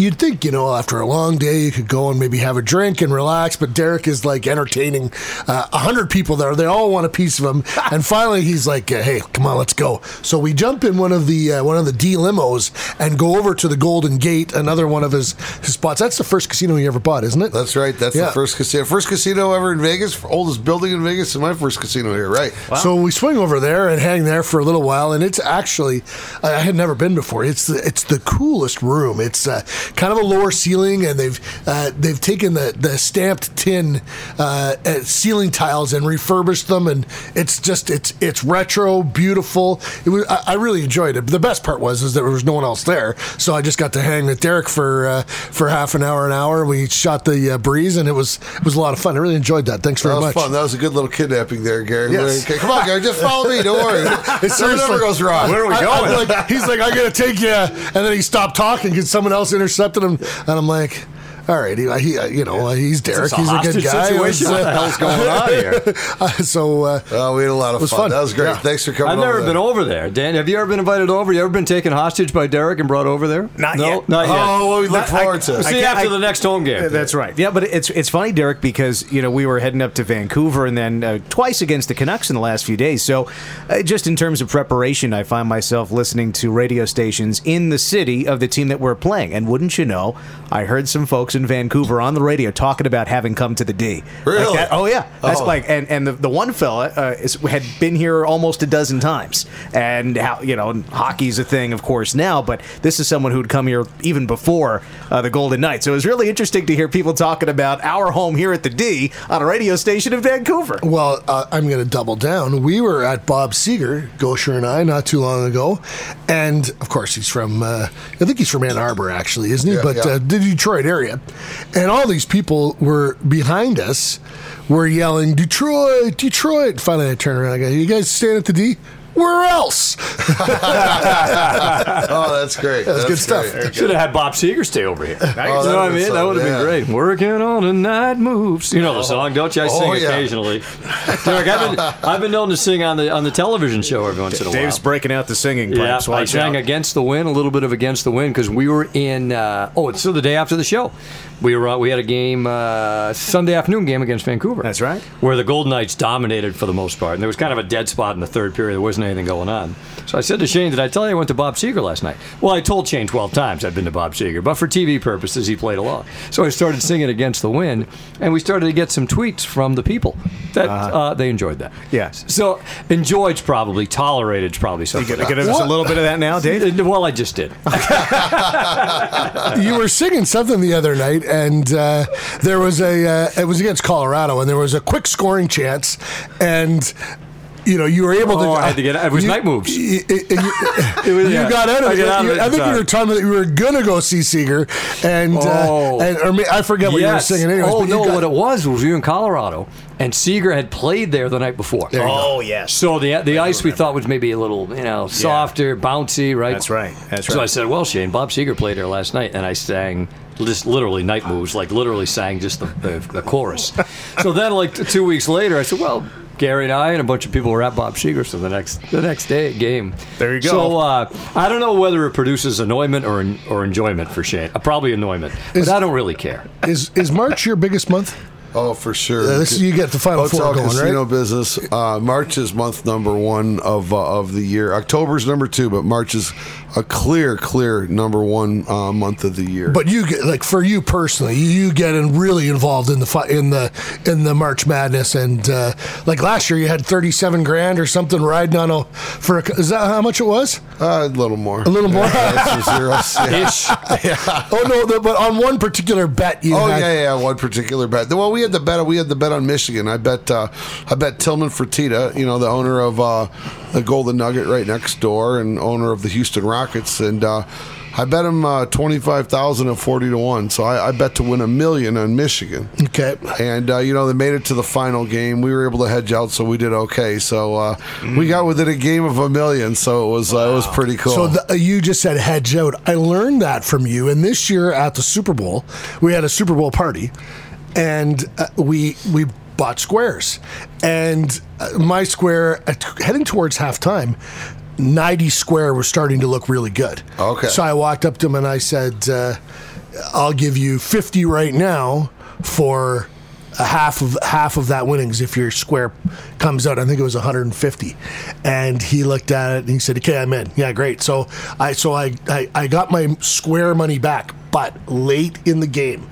you'd think, you know, after a long day, you could go and maybe have a drink and relax. But Derek is like entertaining uh, a hundred people there. They all want a piece of him. and finally, he's like, uh, "Hey, come on, let's go." So we jump in one of the uh, one of the D limos and go over to the Golden Gate, another one of his his spots. That's the first casino he ever bought, isn't it? That's right. That's Yeah. the first casino. First casino ever in Vegas. Oldest building in Vegas. And my first casino here. Right. So we swing over there and hang there for a little while, and it's actually I I had never been before. It's the it's the coolest room. It's uh, kind of a lower ceiling, and they've uh, they've taken the the stamped tin uh, uh, ceiling tiles and refurbished them, and it's just it's it's retro, beautiful. It was I, I really enjoyed it. But the best part was is that there was no one else there, so I just got to hang with Derek for uh, for half an hour, an hour. We shot the uh, breeze, and it was it was a lot of fun. I really enjoyed that. Thanks very That was much. fun. That was a good little kidnapping there, Gary. Yes. Okay, come on, Gary. Just follow me. Don't worry. It never goes wrong. Where are we I- I'm going? like- he's like, I gotta take you, and then he stopped talking because someone else intercepted him, and I'm like, all right, he, he uh, you know, uh, he's Derek. It's a He's a good guy. It was, situation. What the hell's going on here? uh, so uh, Oh, we had a lot of fun. fun. That was great. Yeah. Thanks for coming. I've never over been there. over there. Dan, have you ever been invited over? You ever been taken hostage by Derek and brought over there? Not no, yet. Not yet. Oh, well, we look Not- forward to I- it. See you after I- the next home game. That's right. Yeah, but it's it's funny, Derek, because you know we were heading up to Vancouver and then uh, twice against the Canucks in the last few days. So, uh, just in terms of preparation, I find myself listening to radio stations in the city of the team that we're playing. And wouldn't you know, I heard some folks in Vancouver on the radio talking about having come to the D. Like Really? that- oh yeah, that's Oh. like and and the, the one fella uh, is, had been here almost a dozen times, and how you know hockey's a thing, of course now, but this is someone who'd come here even before uh, the Golden Knights. So it was really interesting to hear people talking about our home here at the D on a radio station in Vancouver. Well, uh, I'm going to double down. We were at Bob Seger, Goucher and I, not too long ago, and of course he's from. Uh, I think he's from Ann Arbor, actually, isn't he? Yeah, but yeah. Uh, the Detroit area, and all these people were behind us, were yelling Detroit, Detroit. Finally, I turn around. I go, "You guys stand at the D? Where else?" Oh, that's great. That's good great. stuff. Should have had Bob Seger stay over here. you know that what I would've mean? been That would have something, been great. Working on the night moves. You know the song, don't you? I sing Oh, yeah. occasionally. Derek, I've been, I've been known to sing on the on the television show every once in a while. Dave's breaking out the singing Yeah, pipes. I sang out. Against the Wind, a little bit of Against the Wind, because we were in. Uh, oh, it's still the day after the show. We were uh, we had a game uh, Sunday afternoon game against Vancouver. That's right. Where the Golden Knights dominated for the most part, and there was kind of a dead spot in the third period. There wasn't anything going on. So I said to Shane, "Did I tell you I went to Bob Seger last night?" Well, I told Shane twelve times I'd been to Bob Seger, but for TV purposes, he played along. So I started singing Against the Wind, and we started to get some tweets from the people that uh, they enjoyed that. Yes. So enjoyed's probably tolorated's probably You something. gonna give us a little bit of that now, Dave? Well, I just did. you were singing something the other night, and uh, there was a. Uh, it was against Colorado, and there was a quick scoring chance, and. You know, you were able to. Oh, I had to get- it It was you- night moves. You, you- you- was- you yeah. got out of it. out of it I think you were telling me that you were gonna go see Seger, and Oh. uh, and or may- I forget what you were singing. Anyways, oh but you no, got- what it was was we were in Colorado, and Seger had played there the night before. There you go. Oh yes. So the the ice we thought was maybe a little you know softer, bouncy, right? That's right. That's right. So I said, "Well, Shane, Bob Seger played there last night," and I sang just literally night moves, like literally sang just the, the, the chorus. so then, like two weeks later, I said, "Well." Gary and I and a bunch of people were at Bob Seger, so the next the next day game. There you go. So uh, I don't know whether it produces annoyment or or enjoyment for Shane. Uh, probably annoyment, but I don't really care. is is March your biggest month? Oh, for sure. Uh, this- you get the Final Hotel Four going, casino right? business. Uh, March is month number one of uh, of the year. October's number two, but March is a clear, clear number one uh, month of the year. But you get like for you personally, you, get in really involved in the fi- in the in the March Madness, and uh, like last year you had thirty seven grand or something riding on a for a, is that how much it was? uh, a little more. A little more. Yeah, zeros. Yeah. Oh no, the, but on one particular bet you Oh had. yeah, yeah, one particular bet. Well, we had the bet. We had the bet on Michigan. I bet. Uh, I bet Tillman Fertitta, you know, the owner of uh, the Golden Nugget right next door and owner of the Houston Rockets, and uh, I bet him uh, twenty five thousand and forty to one. So I, I bet to win a million on Michigan. Okay. And uh, you know they made it to the final game. We were able to hedge out, so we did okay. So uh, we got within a game of a million. So it was uh, it was pretty cool. So the, uh, you just said hedge out. I learned that from you. And this year at the Super Bowl, we had a Super Bowl party, and uh, we we bought squares. And uh, my square, uh, t- heading towards halftime, 90 square was starting to look really good. Okay. So I walked up to him and I said, uh, "I'll give you 50 right now for." A half of half of that winnings if your square comes out. I think it was 150, and he looked at it and he said, "Okay, I'm in. Yeah, great." So I so I I, I got my square money back, but late in the game,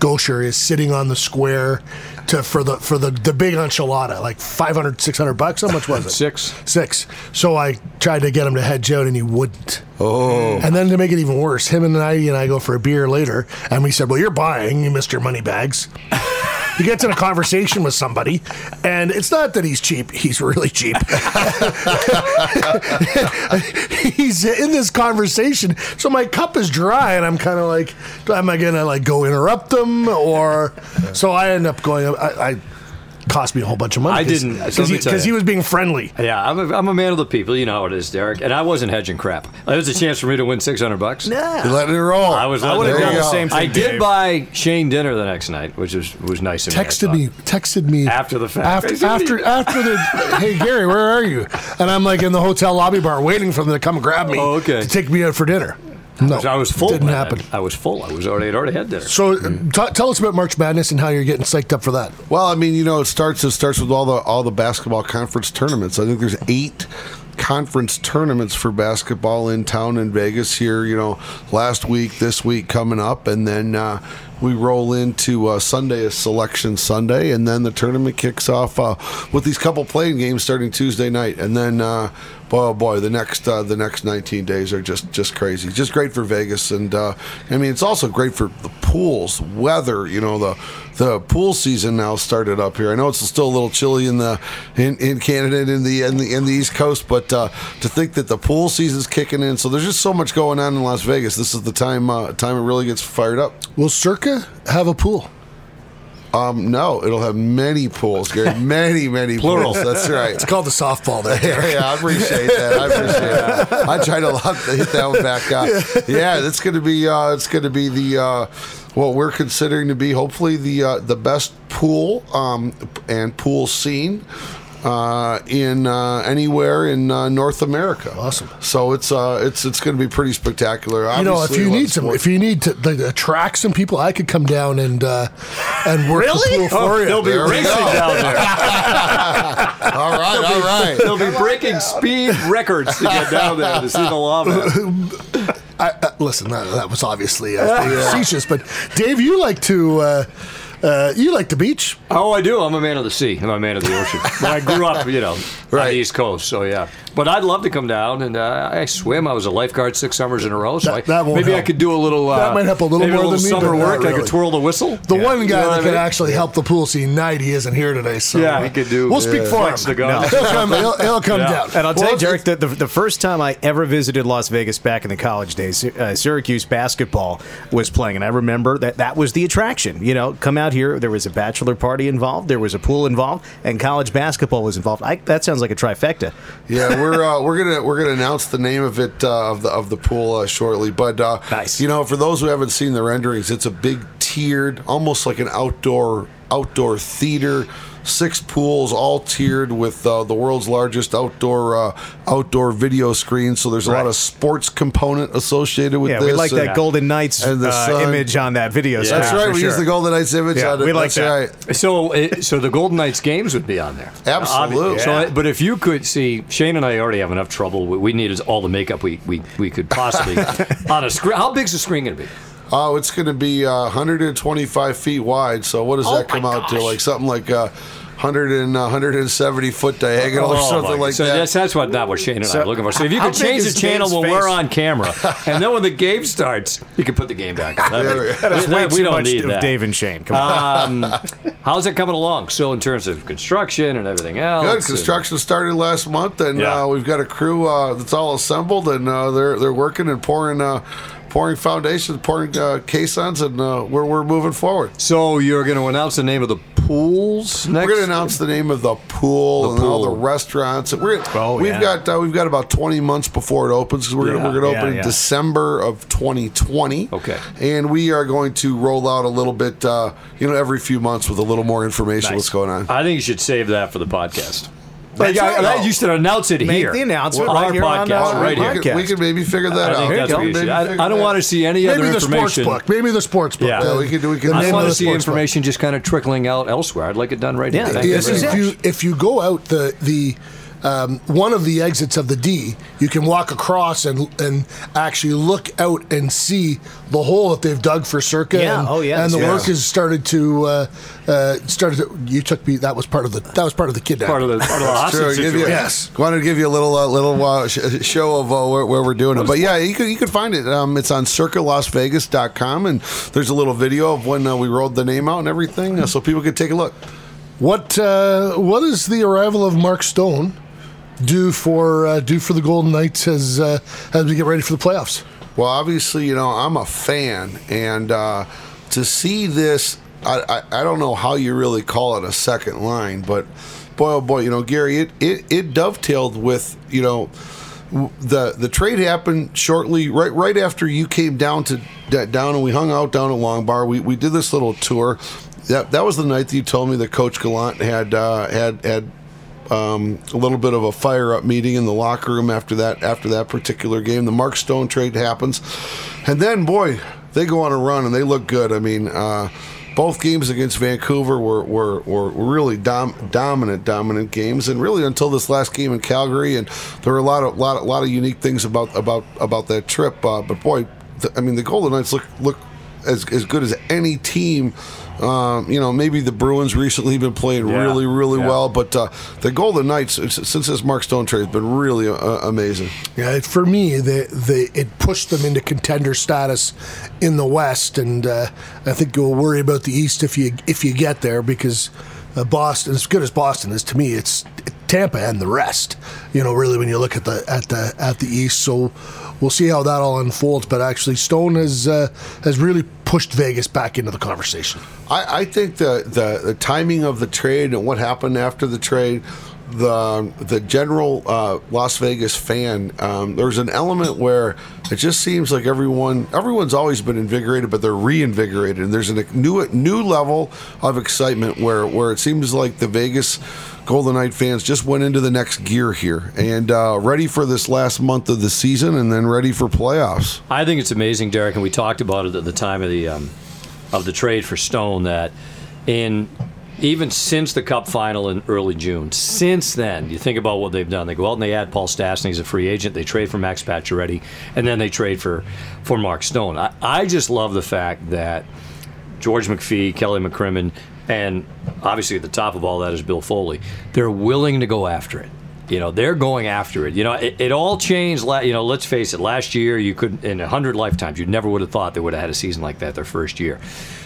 Goucher is sitting on the square to for the for the the big enchilada, like 500, 600 bucks. How much was it? Six. Six. So I tried to get him to hedge out, and he wouldn't. oh, And then to make it even worse, him and I and I go for a beer later, and we said, "Well, you're buying, you Mister Moneybags." He gets in a conversation with somebody, and it's not that he's cheap; he's really cheap. he's in this conversation, so my cup is dry, and I'm kind of like, "Am I gonna like go interrupt them?" Or so I end up going. I, I cost me a whole bunch of money. I didn't- so let me because tell he, you. was being friendly. Yeah, I'm a, I'm a man of the people. You know how it is, Derek. And I wasn't hedging crap. There's a chance for me to win 600 bucks. You letting it roll. I was I would have done the same thing. I did Dave. buy Shane dinner the next night, which was was nice of me. I texted thought. me, texted me After the fact. After Basically. after after the hey Gary, where are you? And I'm like in the hotel lobby bar waiting for them to come grab me Oh, okay. to take me out for dinner. No, I was full. Didn't happen. I was full. I was already I'd already had dinner. So uh, t- tell us about March Madness and how you're getting psyched up for that. Well, I mean, you know, it starts it starts with all the all the basketball conference tournaments. I think there's eight conference tournaments for basketball in town in Vegas here. You know, last week, this week coming up, and then uh, we roll into uh, Sunday is Selection Sunday, and then the tournament kicks off uh, with these couple playing games starting Tuesday night, and then. Boy, oh boy, the next uh, the next 19 days are just just crazy. Just great for Vegas, and uh, I mean it's also great for the pools, weather. You know the the pool season now started up here. I know it's still a little chilly in the in, in Canada and in the in the in the East Coast, but uh, to think that the pool season's kicking in, so there's just so much going on in Las Vegas. This is the time uh, time it really gets fired up. Will Circa have a pool? Um, no, it'll have many pools, Gary. Many, many Plural. pools. That's right. It's called the softball there. Yeah, yeah, I appreciate that. I appreciate that. I tried a lot to hit that one back up. Yeah, it's going to be uh, it's going to be the uh, what we're considering to be hopefully the uh, the best pool um, and pool scene. Uh, in uh, anywhere in uh, North America, Awesome. So it's uh, it's it's going to be pretty spectacular. You know, if you need some, sport- if you need to like, attract some people, I could come down and uh, and work the pool for you. They'll be There racing down there. all right, all right. They'll be breaking speed records to get down there to see the lava. I, uh, listen, that, that was obviously uh, facetious, but Dave, you like to uh, you like the beach. Oh, I do. I'm a man of the sea. I'm a man of the ocean. But I grew up, you know, on the East Coast. So yeah. But I'd love to come down and uh, I swim. I was a lifeguard six summers in a row. So That- I, that won't maybe I could do a little. Uh, That might help a little maybe more a little than me, summer but not work. I could twirl the whistle. The one guy You know that what I could mean? actually help the pool scene night, he isn't here today. So Yeah, he could do- We'll speak yeah. for him. Flex the gun. He'll come. He'll, he'll come Yeah. down. And I'll tell you, Derek, that the, the first time I ever visited Las Vegas back in the college days, uh, Syracuse basketball was playing, and I remember that that was the attraction. You know, come out here, there was a bachelor party involved, there was a pool involved, and college basketball was involved. I, that sounds like a trifecta. Yeah, we're uh, we're gonna we're gonna announce the name of it uh, of the of the pool uh, shortly. But uh, Nice. you know, for those who haven't seen the renderings, it's a big tiered, almost like an outdoor outdoor theater. Six pools, all tiered with uh, the world's largest outdoor uh, outdoor video screen. So there's a lot of sports component associated with Yeah, this. we like that and- Golden Knights and the uh, image on that video. screen, That's right. for We use the Golden Knights image Yeah, on it. we like That's that. right. So, uh, so the Golden Knights games would be on there. Absolutely. So, but if you could see, Shane and I already have enough trouble. We, we needed all the makeup we, we, we could possibly on a screen. How big's the screen going to be? Oh, it's going to be uh, 125 feet wide. So what does Oh that come my out to? Like something like uh, 100 and, uh, 170 foot diagonal or Oh, something my- like so that. That's, that's what not what Shane and I So, are looking for. So if you how could change the channel when we're on camera, and then when the game starts, you can put the game back. on. That'd be- Yeah, That's way that- we don't much need that. Dave and Shane. Come on. Um, how's it coming along? So in terms of construction and everything else, Good and- construction started last month, and Yeah. uh, we've got a crew uh, that's all assembled, and uh, they're they're working and pouring uh, pouring foundations, pouring uh, caissons, and uh, we're we're moving forward. So you're going to announce the name of the pools next? We're going to announce the name of the pool and all the restaurants. We're Oh, we've yeah. got uh, we've got about 20 months before it opens because we're Yeah. gonna, we're going to Yeah, open yeah. in December of 2020. Okay. and we are going to roll out a little bit, uh, you know, every few months with a little more information Nice. what's going on. I think you should save that for the podcast. That's Like, I- right. I- you should announce it Make here. the announcement on right our here on, podcast, uh, right we, here. could, podcast. we could maybe figure that I out. think that's go. what you. Maybe I, I don't want to see any Maybe other information. Maybe the sports book. Maybe the sports book. Yeah. The- Yeah, we could do- we could- I name want to see sports book. information just kind of trickling out elsewhere. I'd like it done right Yeah, here. thank Yes, you if you if you go out the the um, one of the exits of the D, you can walk across and and actually look out and see the hole that they've dug for Circa. Yeah, and, oh, yes, and the yes. work has started to uh, uh, started. To, you took me. That was part of the that was part of the kidnapping. part of the part of the hostage Sure, you. Yes. Wanted to give you a little uh, little uh, sh- show of uh, where, where we're doing it, but yeah, you could you could find it. Um, it's on circalasvegas.com, and there's a little video of when uh, we rolled the name out and everything, uh, so people could take a look. What uh, what is the arrival of Mark Stone do for uh, do for the Golden Knights as uh, as we get ready for the playoffs? Well, obviously, you know I'm a fan, and uh, to see this I, I I don't know how you really call it a second line, but boy oh boy, you know Gary, it it, it dovetailed with you know the the trade happened shortly right right after you came down to down and we hung out down at Long Bar. We we did this little tour. That that was the night that you told me that Coach Gallant had uh, had had um, a little bit of a fire up meeting in the locker room after that after that particular game. The Mark Stone trade happens, and then boy, they go on a run and they look good. I mean. Uh, both games against Vancouver were, were, were really dom- dominant, dominant games, and really until this last game in Calgary, and there were a lot of lot, lot of unique things about about about that trip. Uh, but boy, I mean, the Golden Knights look look as as good as any team um, you know, maybe the Bruins recently been playing yeah. really, really yeah. well, but uh, the Golden Knights since this Mark Stone trade has been really uh, amazing. Yeah, for me, they, they it pushed them into contender status in the West, and uh, I think you'll worry about the East if you if you get there because uh, Boston, as good as Boston is to me, it's Tampa and the rest. You know, really when you look at the at the at the East, so we'll see how that all unfolds. But actually, Stone has uh, has really pushed Vegas back into the conversation. I, I think the, the, the timing of the trade and what happened after the trade the the general uh, Las Vegas fan, um, there's an element where it just seems like everyone everyone's always been invigorated, but they're reinvigorated, and there's a new new level of excitement where where it seems like the Vegas Golden Knight fans just went into the next gear here and uh, ready for this last month of the season, and then ready for playoffs. I think it's amazing, Derek, and we talked about it at the time of the um, of the trade for Stone that in even since the Cup final in early June. Since then, you think about what they've done. They go out and they add Paul Stastny as a free agent. They trade for Max Pacioretty, and then they trade for for Mark Stone. I, I just love the fact that George McPhee, Kelly McCrimmon, and obviously at the top of all that is Bill Foley. They're willing to go after it. You know, they're going after it. You know, it, it all changed. La- you know, let's face it. Last year, you could in a hundred lifetimes, you never would have thought they would have had a season like that their first year.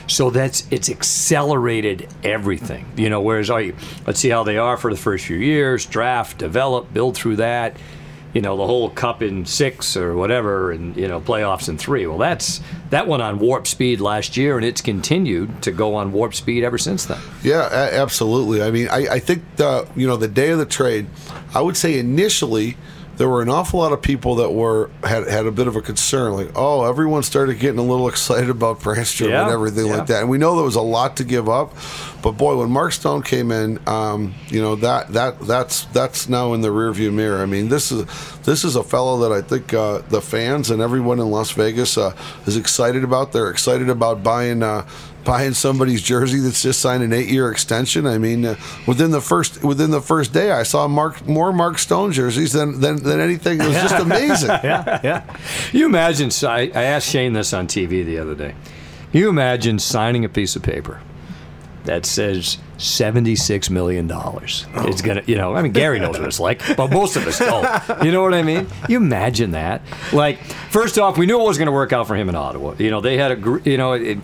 So that's it's accelerated everything. You know, whereas oh, let's see how they are for the first few years, draft, develop, build through that you know the whole cup in six or whatever, and you know playoffs in three. Well, that's that went on warp speed last year, and it's continued to go on warp speed ever since then. Yeah, absolutely. I mean, I, I think the you know the day of the trade, I would say initially there were an awful lot of people that were had, had a bit of a concern, like, oh, everyone started getting a little excited about Brännström yeah, and everything yeah. like that. And we know there was a lot to give up, but boy, when Mark Stone came in, um, you know that that that's that's now in the rearview mirror. I mean, this is this is a fellow that I think uh, the fans and everyone in Las Vegas uh, is excited about. They're excited about buying. Uh, buying somebody's jersey that's just signed an eight-year extension. I mean, uh, within the first within the first day, I saw Mark more Mark Stone jerseys than than, than anything. It was just amazing. yeah, yeah. You imagine? I, I asked Shane this on TV the other day. You imagine signing a piece of paper that says seventy-six million dollars. Oh. It's gonna, you know, I mean, Gary knows what it's like, but most of us don't. You know what I mean? You imagine that. Like, first off, we knew it was going to work out for him in Ottawa. You know, they had a, you know, it,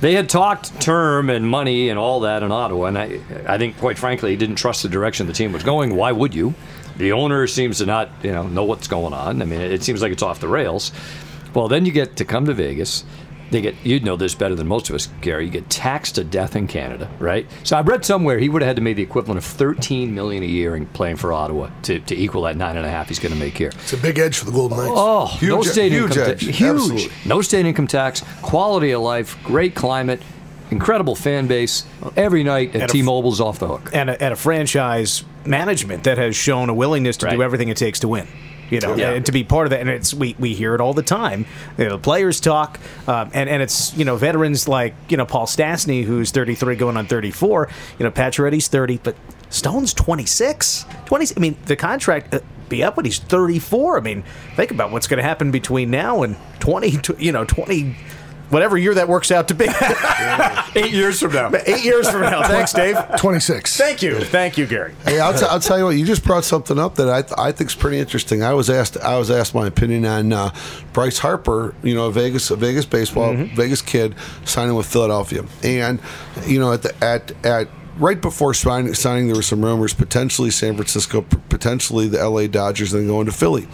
they had talked term and money and all that in Ottawa, and I, I think, quite frankly, he didn't trust the direction the team was going. Why would you? The owner seems to not, you know, know what's going on. I mean, it seems like it's off the rails. Well, then you get to come to Vegas they get you'd know this better than most of us, Gary. You get taxed to death in Canada, right? So I read somewhere he would have had to make the equivalent of 13 million a year in playing for Ottawa to, to equal that nine and a half he's going to make here. It's a big edge for the Golden Knights. Oh, huge, no state huge income edge. huge, Absolutely. no state income tax, quality of life, great climate. Incredible fan base every night at, at T-Mobile's off the hook, and a, and a franchise management that has shown a willingness to right. do everything it takes to win you know, yeah. and to be part of that. And it's we, we hear it all the time. You know, players talk, um, and and it's you know veterans like you know Paul Stastny who's 33 going on 34. You know, Pacioretty's 30, but Stone's 26. 20. I mean, the contract. Uh, be up when he's 34. I mean, think about what's going to happen between now and 20, you know, 20, whatever year that works out to be. Eight years from now. Eight years from now. Thanks, Dave. 26. Thank you. Thank you, Gary. Hey, I'll, t- I'll tell you what. You just brought something up that I, th- I think is pretty interesting. I was asked I was asked my opinion on uh, Bryce Harper. You know, Vegas a Vegas baseball mm-hmm. Vegas kid signing with Philadelphia, and you know at the at at right before signing, signing, there were some rumors potentially San Francisco, potentially the LA Dodgers, and then going to Philly.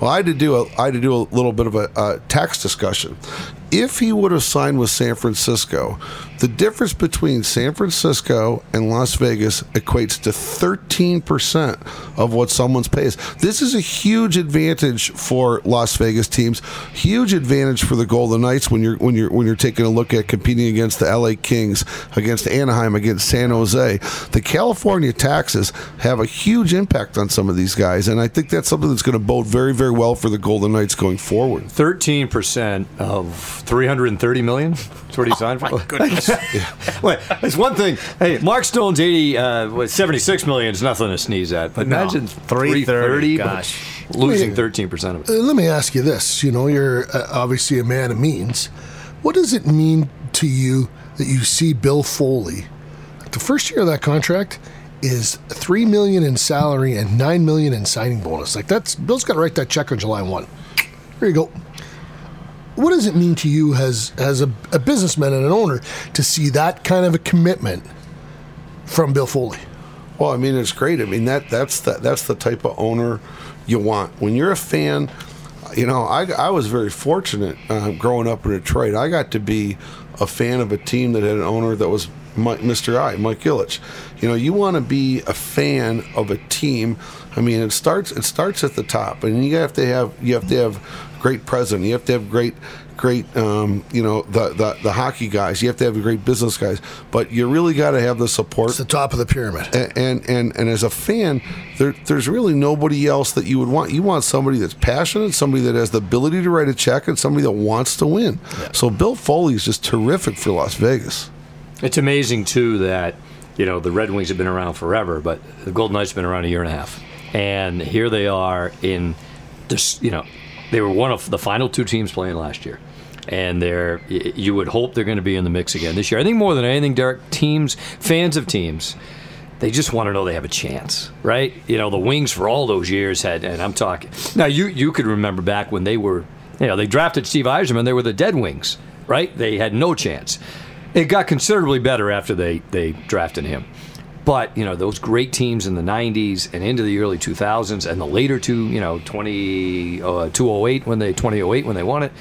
Well, I had to do a I had to do a little bit of a, a tax discussion if he would have signed with San Francisco, the difference between San Francisco and Las Vegas equates to 13% of what someone's pays. This is a huge advantage for Las Vegas teams, huge advantage for the Golden Knights when you're when you're when you're taking a look at competing against the LA Kings, against Anaheim, against San Jose. The California taxes have a huge impact on some of these guys, and I think that's something that's going to bode very very well for the Golden Knights going forward. 13% of 330 million? That's what he signed for? My goodness. Wait, it's one thing. Hey, Mark Stone's 80, uh, what, 76 million is nothing to sneeze at. But No, imagine 330, 330, gosh. losing Wait. 13% of Uh, it. Let me ask you this. You know, you're uh, obviously a man of means. What does it mean to you that you see Bill Foley? The first year of that contract is three million in salary and nine million in signing bonus. Like that's Bill's got to write that check on July one. There you go. What does it mean to you as as a, a businessman and an owner to see that kind of a commitment from Bill Foley? Well, I mean, it's great. I mean that that's the that's the type of owner you want. When you're a fan, you know, I, I was very fortunate uh, growing up in Detroit. I got to be a fan of a team that had an owner that was Mike, Mr. I, Mike Ilitch. You know, you want to be a fan of a team. I mean, it starts it starts at the top, and you have to have you have to have great president. You have to have great great um, you know the, the the hockey guys. You have to have great business guys, but you really got to have the support It's the top of the pyramid. and and and, and as a fan, there, there's really nobody else that you would want. You want somebody that's passionate, somebody that has the ability to write a check, and somebody that wants to win. So Bill Foley is just terrific for Las Vegas. It's amazing, too, that, you know, the Red Wings have been around forever, but the Golden Knights have been around a year and a half. And here they are in this, you know, they were one of the final two teams playing last year. And they're, you would hope they're going to be in the mix again this year. I think more than anything, Derek, teams, fans of teams, they just want to know they have a chance, right? You know, the Wings for all those years had, and I'm talking now. You you could remember back when they were, you know, they drafted Steve Yzerman. They were the Dead Wings, right? They had no chance. It got considerably better after they they drafted him. But you know those great teams in the '90s and into the early 2000s and the later two, you know, 20 uh, 208 when they 2008 when they won it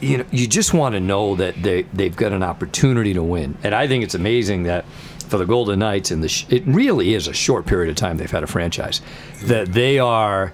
you know, you just want to know that they they've got an opportunity to win, and I think it's amazing that for the Golden Knights, the sh- it really is a short period of time they've had a franchise, that they are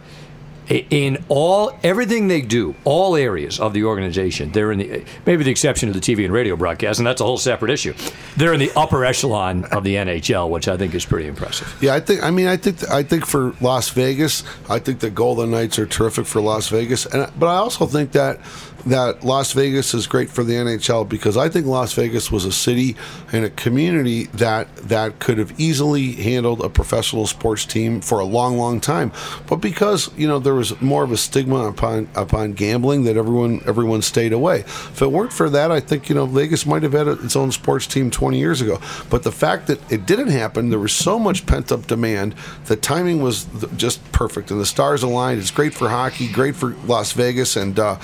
in all everything they do, all areas of the organization. They're in the maybe the exception of the TV and radio broadcast, and that's a whole separate issue. They're in the upper echelon of the NHL, which I think is pretty impressive. Yeah, I think. I mean, I think. I think for Las Vegas, I think the Golden Knights are terrific for Las Vegas, and but I also think that that Las Vegas is great for the NHL because I think Las Vegas was a city and a community that that could have easily handled a professional sports team for a long, long time, but because you know there was more of a stigma upon upon gambling that everyone everyone stayed away. If it weren't for that, I think you know Vegas might have had its own sports team 20 years ago. But the fact that it didn't happen, there was so much pent up demand. The timing was just perfect, and the stars aligned. It's great for hockey, great for Las Vegas, and uh,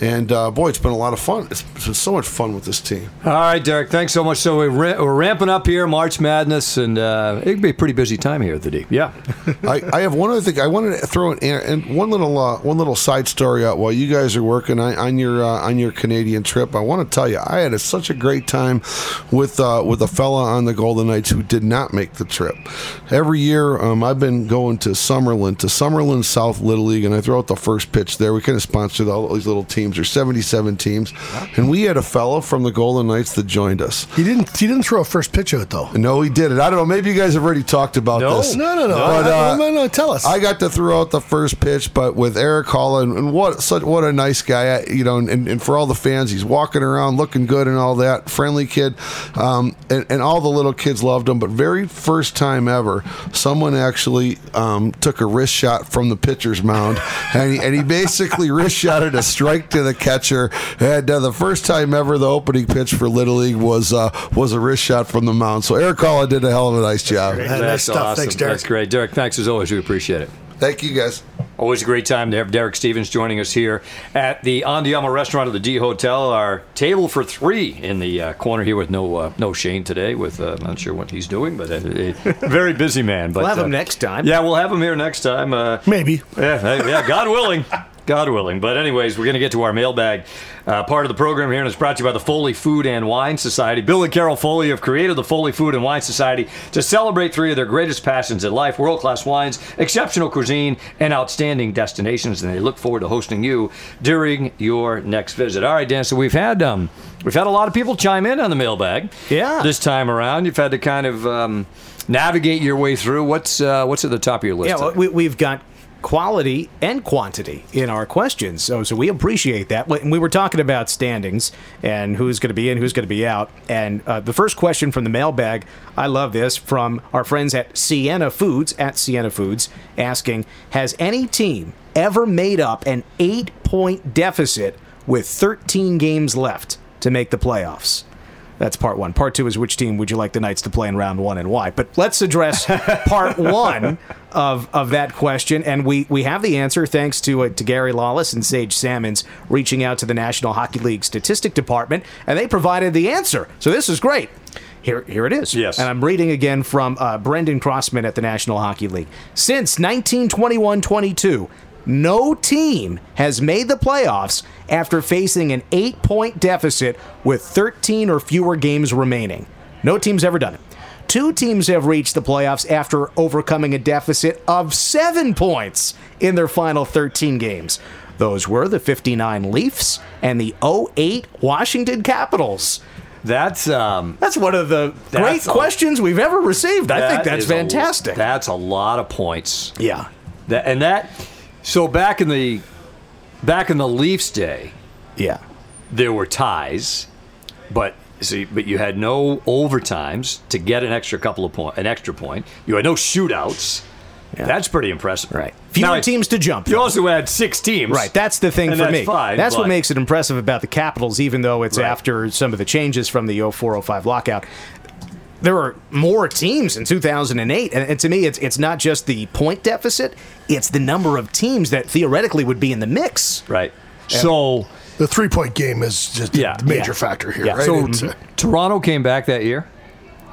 and uh, boy, it's been a lot of fun. It's, been so much fun with this team. All right, Derek, thanks so much. So we're, ra- we're ramping up here, March Madness, and uh, it'd be a pretty busy time here at the D. Yeah. I, I have one other thing. I wanted to throw in and one little uh, one little side story out while you guys are working on, on your uh, on your Canadian trip. I want to tell you, I had a, such a great time with uh, with a fella on the Golden Knights who did not make the trip. Every year, um, I've been going to Summerlin to Summerlin South Little League, and I throw out the first pitch there. We kind of sponsored all these little teams. There's 77 teams, and we had a fellow from the Golden Knights that joined us. He didn't. He didn't throw a first pitch out though. No, he did it. I don't know. Maybe you guys have already talked about No. this. No, no, no. But, I- uh, no, no, tell us. I got to throw out the first pitch, but with Erik Haula, and what such what a nice guy, you know, and, and for all the fans, he's walking around looking good and all that, friendly kid, um, and, and all the little kids loved him. But very first time ever, someone actually um, took a wrist shot from the pitcher's mound, and he, and he basically wrist shotted a strike to the catcher. And uh, the first time ever, the opening pitch for Little League was uh, was a wrist shot from the mound. So Erik Haula did a hell of a nice job. Hey, nice stuff. Thanks, Derek. That's great. Derek, thanks as always. We appreciate it. Thank you, guys. Always a great time to have Derek Stevens joining us here at the Andiamo restaurant of the D Hotel. Our table for three in the uh, corner here with no uh, no Shane today. With uh, I'm not sure what he's doing, but a, a very busy man. But We'll have uh, him next time. Yeah, we'll have him here next time. Uh, Maybe. yeah, yeah, God willing. God willing. But anyways, we're going to get to our mailbag uh, part of the program here, and it's brought to you by the Foley Food and Wine Society. Bill and Carol Foley have created the Foley Food and Wine Society to celebrate three of their greatest passions in life: world-class wines, exceptional cuisine, and outstanding destinations. And they look forward to hosting you during your next visit. All right, Dan. So we've had um, we've had a lot of people chime in on the mailbag. Yeah. This time around, you've had to kind of. Um, navigate your way through. What's uh, what's at the top of your list? Yeah, well, we, we've got quality and quantity in our questions. So, so we appreciate that. We were talking about standings and who's going to be in, who's going to be out. And uh, the first question from the mailbag, I love this, from our friends at Sienna Foods, at Sienna Foods, asking Has any team ever made up an eight point deficit with 13 games left to make the playoffs? That's part one. Part two is which team would you like the Knights to play in round one and why? But let's address part one of, of that question. And we, we have the answer thanks to, uh, to Gary Lawless and Sage Salmons reaching out to the National Hockey League Statistic Department, and they provided the answer. So this is great. Here, here it is. Yes. And I'm reading again from uh, Brendan Crossman at the National Hockey League. Since 1921 22, no team has made the playoffs after facing an eight point deficit with 13 or fewer games remaining. No team's ever done it. Two teams have reached the playoffs after overcoming a deficit of seven points in their final 13 games. Those were the 59 Leafs and the 08 Washington Capitals. That's um, That's one of the great a- questions we've ever received. I think that's is a- fantastic. that's a lot of points. yeah. That and that. So back in the back in the Leafs day, Yeah. there were ties, but see, but you had no overtimes to get an extra couple of point, an extra point. You had no shootouts. Yeah. That's pretty impressive, Right. Fewer Now, teams to jump. You though. also had six teams, Right, that's the thing for that's me. fine, that's what makes it impressive about the Capitals, even though it's Right. after some of the changes from the 0405 lockout. There were more teams in 2008, and, and to me, it's it's not just the point deficit; it's the number of teams that theoretically would be in the mix. right. So The three point game is just Yeah, a major yeah. factor here, Yeah, right? So It's, uh, Toronto came back that year,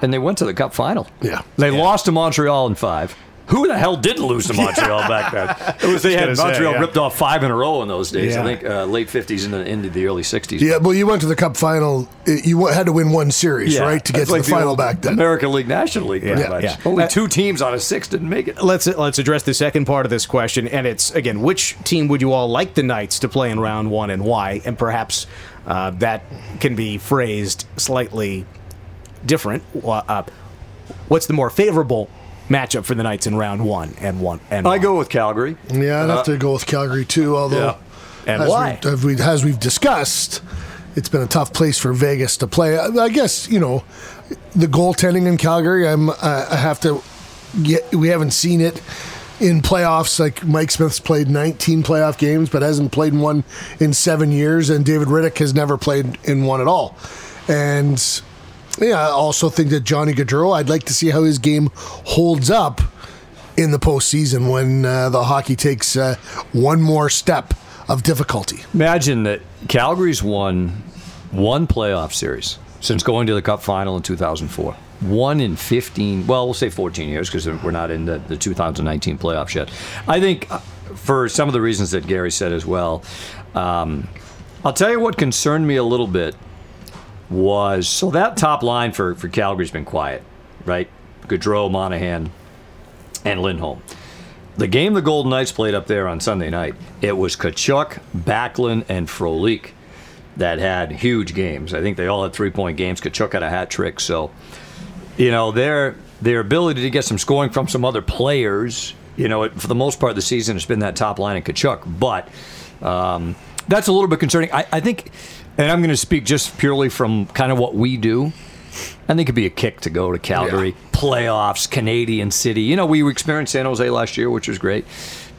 and they went to the Cup final. Yeah. they lost to Montreal in five. Who the hell didn't lose to Montreal back then? It was they had gonna say, Montreal yeah. ripped off five in a row in those days. Yeah. I think uh, late fifties and into the early sixties. yeah, well, you went to the Cup final. You had to win one series, right, to get That's to like the final back then. American League, National League, pretty Yeah, yeah. Only Uh, two teams out of six didn't make it. Let's let's address the second part of this question, and it's again, which team would you all like the Knights to play in round one, and why? And perhaps uh, that can be phrased slightly different. Uh, what's the more favorable matchup for the Knights in round one and one? And I why? go with Calgary. Yeah, I'd have to uh, go with Calgary too. Although, Yeah. And as, why? We, as, we, as we've discussed, it's been a tough place for Vegas to play. I, I guess you know the goaltending in Calgary. I'm I I have to get. We haven't seen it in playoffs. Like Mike Smith's played 19 playoff games, but hasn't played in one in seven years, and David Rittich has never played in one at all. And yeah, I also think that Johnny Gaudreau. I'd like to see how his game holds up in the postseason when uh, the hockey takes uh, one more step of difficulty. Imagine that Calgary's won one playoff series since going to the Cup final in 2004. One in 15, well, we'll say 14 years because we're not in the, the 2019 playoffs yet. I think uh, for some of the reasons that Gary said as well, um, I'll tell you what concerned me a little bit was so that top line for, for Calgary's been quiet, right? Gaudreau, Monahan, and Lindholm. The game the Golden Knights played up there on Sunday night, it was Tkachuk, Backlund, and Frolik that had huge games. I think they all had three point games. Tkachuk had a hat trick. So, you know, their their ability to get some scoring from some other players, you know, it, for the most part of the season, it's been that top line in Tkachuk. But um, that's a little bit concerning. I, I think, and I'm going to speak just purely from kind of what we do. I think it'd be a kick to go to Calgary, playoffs, Canadian City. You know, we experienced San Jose last year, which was great.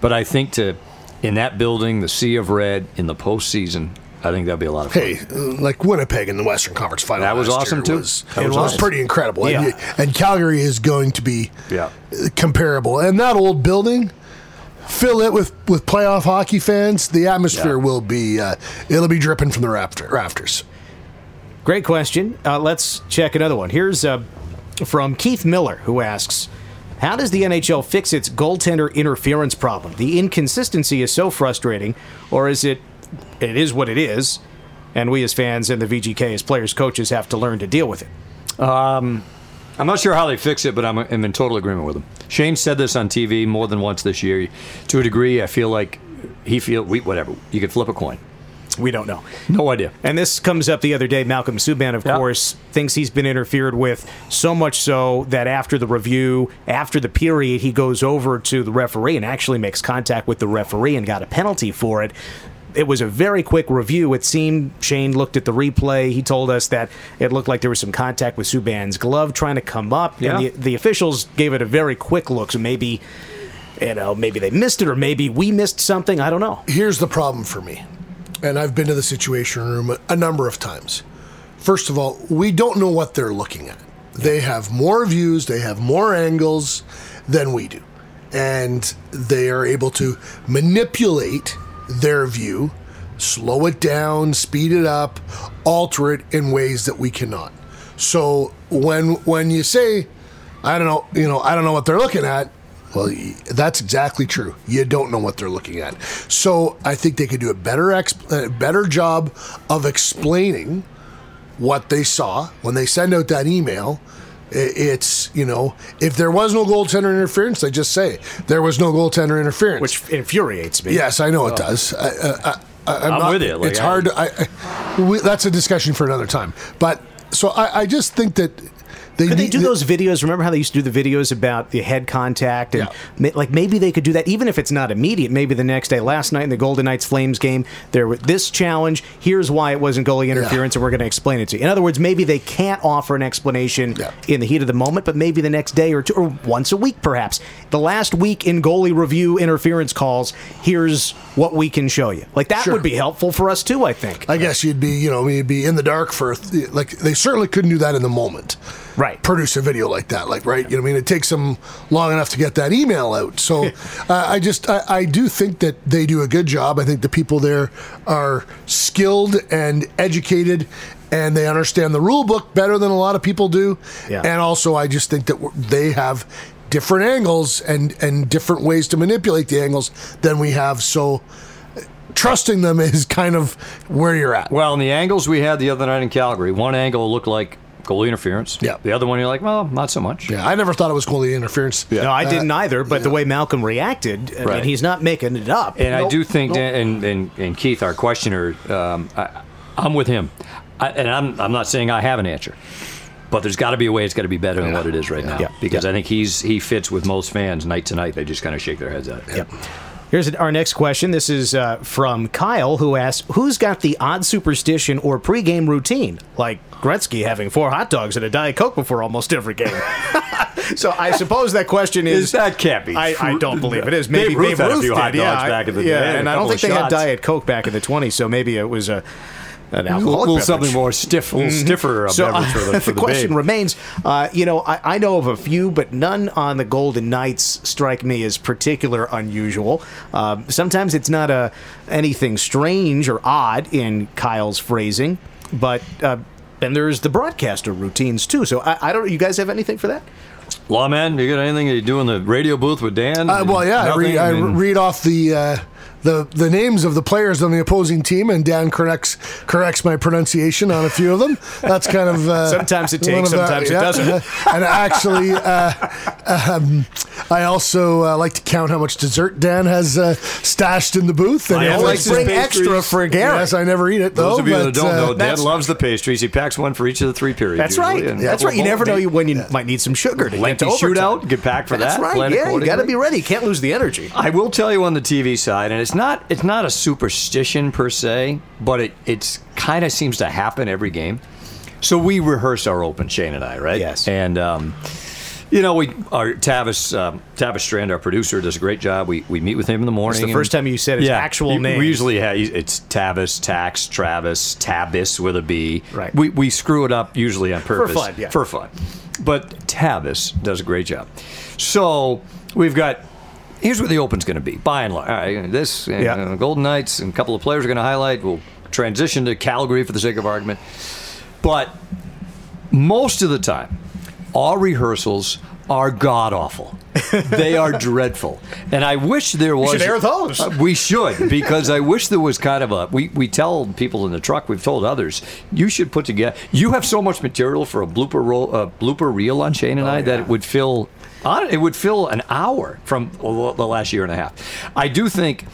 But I think to in that building, the Sea of Red in the postseason, I think that'd be a lot of fun. Hey, like Winnipeg in the Western Conference Final. That was awesome, too. Was, That it was was awesome. pretty incredible. Yeah. And, and Calgary is going to be Yeah. comparable. And that old building, fill it with with playoff hockey fans. The atmosphere Yeah. will be uh, it'll be dripping from the rafter, rafters. Great question. Uh, let's check another one. Here's uh, from Keith Miller, who asks How does the NHL fix its goaltender interference problem? The inconsistency is so frustrating, or is it? It is what it is, and we as fans and the VGK as players, coaches have to learn to deal with it. Um, I'm not sure how they fix it, but I'm, I'm in total agreement with him. Shane said this on TV more than once this year. To a degree, I feel like he feel we whatever. You could flip a coin. We don't know. No idea. And this comes up the other day. Malcolm Subban, of Yep. course, thinks he's been interfered with so much so that after the review, after the period, he goes over to the referee and actually makes contact with the referee and got a penalty for it. It was a very quick review. It seemed Shane looked at the replay. He told us that it looked like there was some contact with Subban's glove trying to come up. Yeah. And the, the officials gave it a very quick look. So maybe, you know, maybe they missed it or maybe we missed something. I don't know. Here's the problem for me, and I've been to the Situation Room a, a number of times. First of all, we don't know what they're looking at. They have more views, they have more angles than we do, and they are able to manipulate their view, slow it down, speed it up, alter it in ways that we cannot. So when when you say, I don't know, you know, I don't know what they're looking at, well, that's exactly true. You don't know what they're looking at. So I think they could do a better exp- a uh, better job of explaining what they saw when they send out that email. It's you know if there was no goaltender interference, they just say there was no goaltender interference. Which infuriates me. yes, I know it oh. does. I, I, I, I'm, I'm not- with you, like, it's I- hard. To, I, I, we, that's a discussion for another time. But so I, I just think that they Could they do those videos? Remember how they used to do the videos about the head contact and Yeah. like maybe they could do that even if it's not immediate. Maybe the next day. Last night in the Golden Knights Flames game, there was this challenge. Here's why it wasn't goalie interference, and we're going to explain it to you. In other words, maybe they can't offer an explanation Yeah. in the heat of the moment, but maybe the next day or two, or once a week, perhaps. The last week in goalie review interference calls. Here's what we can show you. Like that Sure. would be helpful for us too. I think. I guess you'd be, you know, you'd be in the dark for like they certainly couldn't do that in the moment. Right. Produce a video like that, like right. You know, what I mean, it takes them long enough to get that email out. So, uh, I just, I, I do think that they do a good job. I think the people there are skilled and educated. And they understand the rule book better than a lot of people do. Yeah. And also, I just think that they have different angles and, and different ways to manipulate the angles than we have. So, trusting them is kind of where you're at. Well, in the angles we had the other night in Calgary, one angle looked like goalie interference. Yeah. The other one, you're like, well, not so much. Yeah, I never thought it was goalie interference. Yeah. No, I Uh, didn't either. But the way Malcolm reacted, I mean, Right. he's not making it up. And I do think, nope. Dan, and, and, and Keith, our questioner, um, I, I'm with him. I, and I'm, I'm not saying I have an answer, but there's got to be a way it's got to be better than what it is right now. Yeah. Because I think he's he fits with most fans night to night. They just kind of shake their heads at it. Yep. Here's our next question. This is uh, from Kyle, who asks, "Who's got the odd superstition or pregame routine, like Gretzky having four hot dogs and a diet coke before almost every game?" so I suppose that question is, Is that can't be I, I don't believe it is. Babe Maybe Ruth Babe had a few hot yeah, dogs I- back in the yeah, day and I don't think they had diet coke back in the 20s. So maybe it was a an A alcoholic little, little beverage. something more stiff, a little stiffer uh, So beverage for the, the, for the question babe. remains, uh, you know, I, I know of a few, but none on the Golden Knights strike me as particular unusual. Um, sometimes it's not a anything strange or odd in Kyle's phrasing, but uh, and there's the broadcaster routines too. So I, I don't. You guys have anything for that? Lawman, you got anything you do in the radio booth with Dan? Uh, well, yeah, I Nothing? read, I mean, read off the uh, the the names of the players on the opposing team, and Dan corrects corrects my pronunciation on a few of them. That's kind of uh, Sometimes it takes, of the- sometimes it doesn't. and actually, uh, um, I also uh, like to count how much dessert Dan has uh, stashed in the booth, and I he always always bring bring pastries. extra for Gary. Yes, I never eat it though. Those of you that don't uh, know, Dan loves the pastries. He packs one for each of the three periods. That's right. usually, and That's right. You never know when you might need some sugar to Lengthy get to overtime. shootout, get packed for That's that. That's right. Yeah, you got to be ready. You can't lose the energy. I will tell you on the TV side, and it's not it's not a superstition per se, but it it's kind of seems to happen every game. So we rehearse our open, Shane and I, right? Yes. And um, you know, we our Tavis um, Tavis Strand, our producer, does a great job. We we meet with him in the morning. the first time you said his actual name. We usually have it's Tavis, Tax, Travis, Tabis with a B. Right. We we screw it up usually on purpose for fun, yeah. For fun. But Tavis does a great job. So we've got. Here's where the open's going to be, by and large. All right, this uh, Golden Knights and a couple of players are going to highlight. We'll transition to Calgary for the sake of argument. But most of the time, our rehearsals are god awful. they are dreadful, and I wish there was. should air those. Uh, we should because I wish there was kind of a. We we tell people in the truck. We've told others. You should put together. You have so much material for a blooper roll, a blooper reel on Shane and I that it would fill. It would fill an hour from the last year and a half. I do think,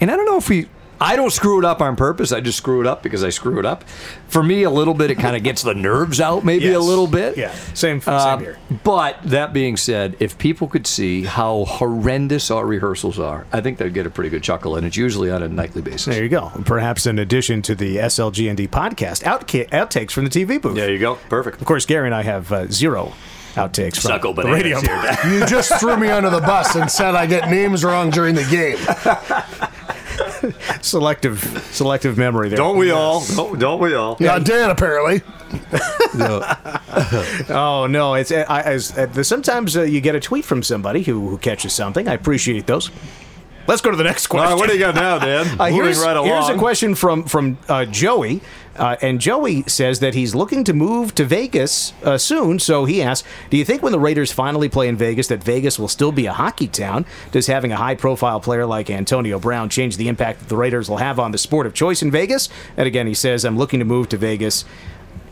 and I don't know if we. I don't screw it up on purpose. I just screw it up because I screw it up. For me, a little bit, it kind of gets the nerves out, maybe a little bit. Yeah. Same- same Um, here. But that being said, if people could see how horrendous our rehearsals are, I think they'd get a pretty good chuckle, and it's usually on a nightly basis. There you go. Perhaps in addition to the SLGND podcast, outtakes from the TV booth. There you go. Perfect. Of course, Gary and I have uh, zero outtakes from Suckle the radio. You just threw me under the bus and said I get names wrong during the game. selective, selective memory there. Don't we all? Don't, don't we all? Not Dan, apparently. Oh no! It's I, as, uh, sometimes uh, you get a tweet from somebody who, who catches something. I appreciate those. Let's go to the next question. right, what do you got now, Dan? Uh, Moving here's, right along. here's a question from from uh, Joey, uh, and Joey says that he's looking to move to Vegas uh, soon. So he asks, "Do you think when the Raiders finally play in Vegas, that Vegas will still be a hockey town? Does having a high-profile player like Antonio Brown change the impact that the Raiders will have on the sport of choice in Vegas?" And again, he says, "I'm looking to move to Vegas."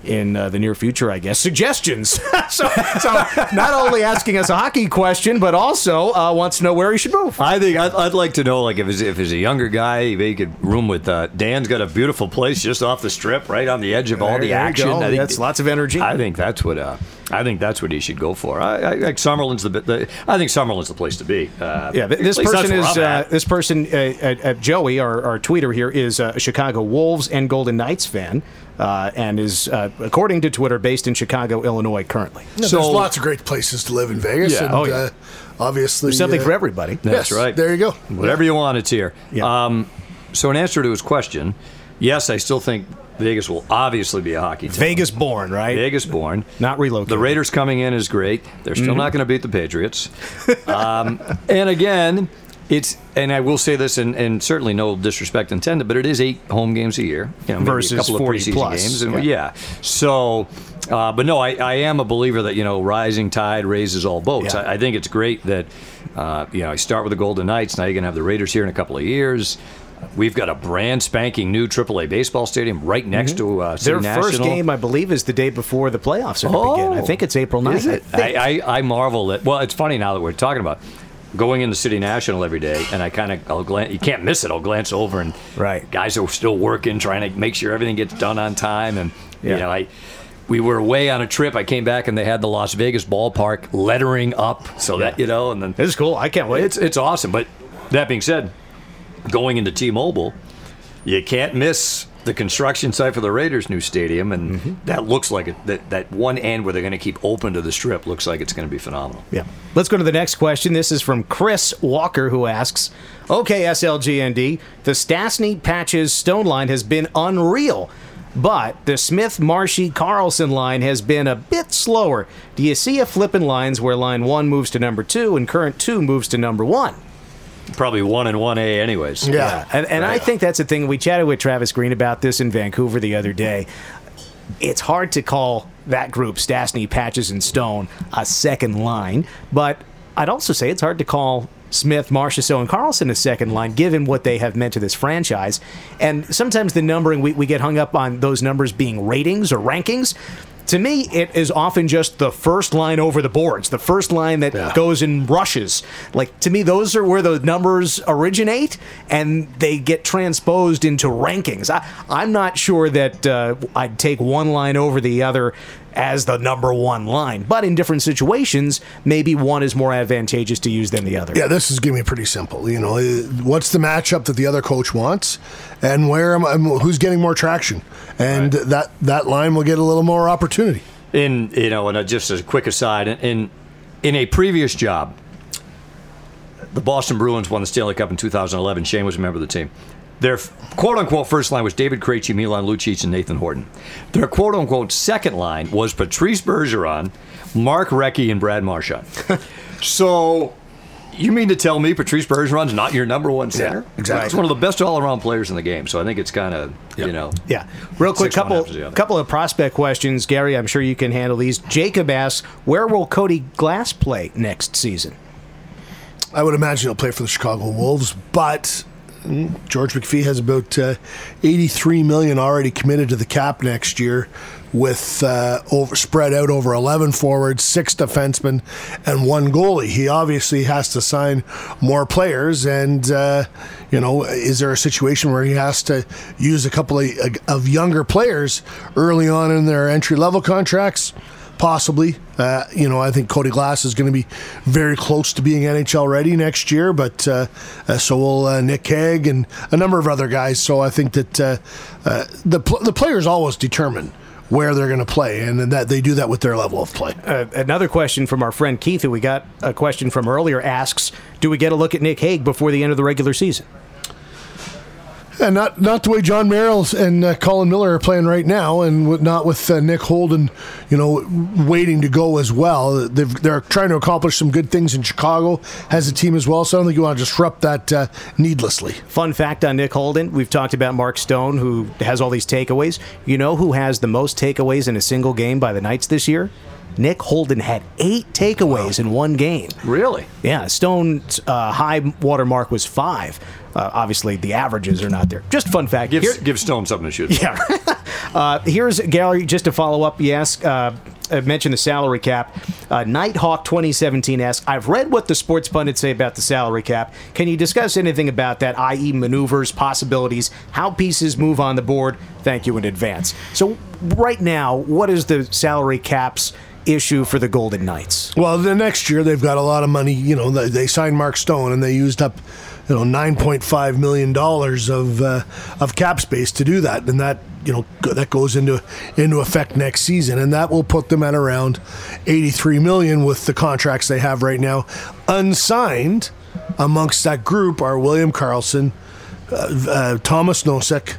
In uh, the near future, I guess. Suggestions. so, so, not only asking us a hockey question, but also uh, wants to know where he should move. I think I'd, I'd like to know, like, if he's, if he's a younger guy, maybe he could room with uh, Dan's got a beautiful place just off the strip, right on the edge of all the action. I think That's lots of energy. I think that's what uh, I think that's what he should go for. I, I like Summerlin's the, the I think Summerlin's the place to be. Uh, Yeah, this at least that's person where is I'm uh, this person uh, uh, uh, Joey, our, our tweeter here, is uh, a Chicago Wolves and Golden Knights fan, uh, and is uh, according to Twitter based in Chicago, Illinois currently. So there's lots of great places to live in Vegas. Yeah. And, Oh, yeah. uh, obviously. There's something uh, for everybody. That's yes, right. There you go. Whatever you want, it's here. Yeah. Um, so in answer to his question, yes, I still think Vegas will obviously be a hockey town. Vegas born, right? Vegas born. Not relocated. The Raiders coming in is great. They're still Mm-hmm. not going to beat the Patriots. Um, and again, it's and I will say this, and, and certainly no disrespect intended, but it is eight home games a year, you know, Versus a couple of 40 preseason plus. games, and Yeah. yeah. So, uh, but no, I, I am a believer that you know rising tide raises all boats. Yeah. I, I think it's great that uh, you know I start with the Golden Knights. Now you're going to have the Raiders here in a couple of years. We've got a brand spanking new AAA baseball stadium right next to uh, City Mm-hmm. Their first game, I believe, is the day before the playoffs are to begin. I think it's April 9th. Is it? I. I, I, marvel at. Well, it's funny now that we're talking about going into City National every day, and I kind of I'll glance. You can't miss it. I'll glance over and Right. guys are still working, trying to make sure everything gets done on time, and Yeah. you know I. We were away on a trip. I came back and they had the Las Vegas ballpark lettering up, so that you know, and then This is cool. I can't wait. it's it's awesome. But that being said, going into T-Mobile, you can't miss the construction site for the Raiders' new stadium, and Mm-hmm. that looks like it. That that one end where they're going to keep open to the strip looks like it's going to be phenomenal. Yeah. Let's go to the next question. This is from Chris Walker, who asks Okay, SLGND, the Stastny Patches Stone line has been unreal, but the Smith Marshy Karlsson line has been a bit slower. Do you see a flip in lines where line one moves to number two and current two moves to number one? Probably one and one A, anyways. Yeah. And, and I think that's the thing. We chatted with Travis Green about this in Vancouver the other day. It's hard to call that group, Stastny, Patches, and Stone, a second line, but I'd also say it's hard to call Smith, Marchessault, and Karlsson a second line, given what they have meant to this franchise. And sometimes the numbering, we, we get hung up on those numbers being ratings or rankings. To me, it is often just the first line over the boards, the first line that Yeah. goes in rushes. Like to me, those are where the numbers originate, and they get transposed into rankings. I, I'm not sure that uh, I'd take one line over the other as the number one line, but in different situations, maybe one is more advantageous to use than the other. Yeah, this is going to be pretty simple. You know, what's the matchup that the other coach wants, and where am I, who's getting more traction, and that that line will get a little more opportunity. In you know, and uh, just as a quick aside, in, in in a previous job, the Boston Bruins won the Stanley Cup in 2011. Shane was a member of the team. Their quote unquote first line was David Krejci, Milan Lucic, and Nathan Horton. Their quote unquote second line was Patrice Bergeron, Mark Recchi, and Brad Marchand. so You mean to tell me Patrice Bergeron's not your number one center? Yeah, exactly. He's one of the best all-around players in the game. So I think it's kind of you know. Yeah. Real quick, Six couple after the other. couple of prospect questions, Gary. I'm sure you can handle these. Jacob asks, where will Cody Glass play next season? I would imagine he'll play for the Chicago Wolves, but George McPhee has about uh, 83 million already committed to the cap next year, with uh, over spread out over 11 forwards, six defensemen, and one goalie. He obviously has to sign more players, and uh, you know, is there a situation where he has to use a couple of, of younger players early on in their entry level contracts? Possibly. Uh, you know, I think Cody Glass is going to be very close to being NHL ready next year, but uh, uh, so will uh, Nick Hague and a number of other guys. So I think that uh, uh, the pl- the players always determine where they're going to play, and that they do that with their level of play. Uh, another question from our friend Keith, who we got a question from earlier, asks, "Do we get a look at Nick Hague before the end of the regular season?" And not not the way Jon Merrill and uh, Colin Miller are playing right now, and not with uh, Nick Holden, you know, waiting to go as well. They've, they're trying to accomplish some good things in Chicago as a team as well. So I don't think you want to disrupt that uh, needlessly. Fun fact on Nick Holden: We've talked about Mark Stone, who has all these takeaways. You know who has the most takeaways in a single game by the Knights this year? Nick Holden had eight takeaways in one game. Really? Yeah, Stone's uh, high water mark was five. Uh, obviously, the averages are not there. Just fun fact. Give Here- give Stone something to shoot. yeah. uh, here's Gary. Just to follow up, yes. Uh, I mentioned the salary cap. Uh, Nighthawk 2017 asks, I've read what the sports pundits say about the salary cap. Can you discuss anything about that, i.e., maneuvers, possibilities, how pieces move on the board? Thank you in advance. So, right now, what is the salary cap's issue for the Golden Knights? Well, the next year they've got a lot of money. You know, they, signed Mark Stone and they used up, you know, nine point five million dollars of uh, of cap space to do that, and that you know that goes into into effect next season, and that will put them at around eighty three million with the contracts they have right now, unsigned. Amongst that group are William Karlsson, uh, uh, Tomas Nosek.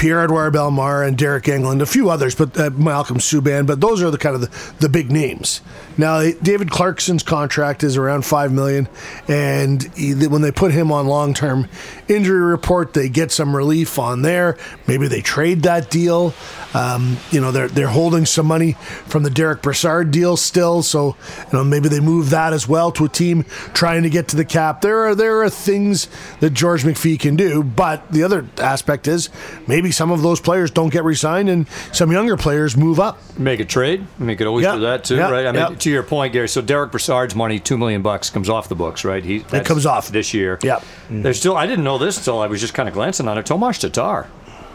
Pierre Edouard Bellemare and Deryk Engelland, a few others, but uh, Malcolm Subban. But those are the kind of the, the big names. Now, David Clarkson's contract is around five million, and he, when they put him on long term injury report, they get some relief on there. Maybe they trade that deal. Um, you know, they're they're holding some money from the Derek Brassard deal still, so you know maybe they move that as well to a team trying to get to the cap. There are there are things that George McPhee can do, but the other aspect is maybe some of those players don't get re-signed and some younger players move up. Make a trade. I mean, could always Yeah. do that too, Yeah. right? I mean, Yeah. to your point, Gary. So Derek Brassard's money, two million bucks, comes off the books, right? He that's comes off. this year. Yeah. There's still. I didn't know this until I was just kind of glancing on it. Tomas Tatar.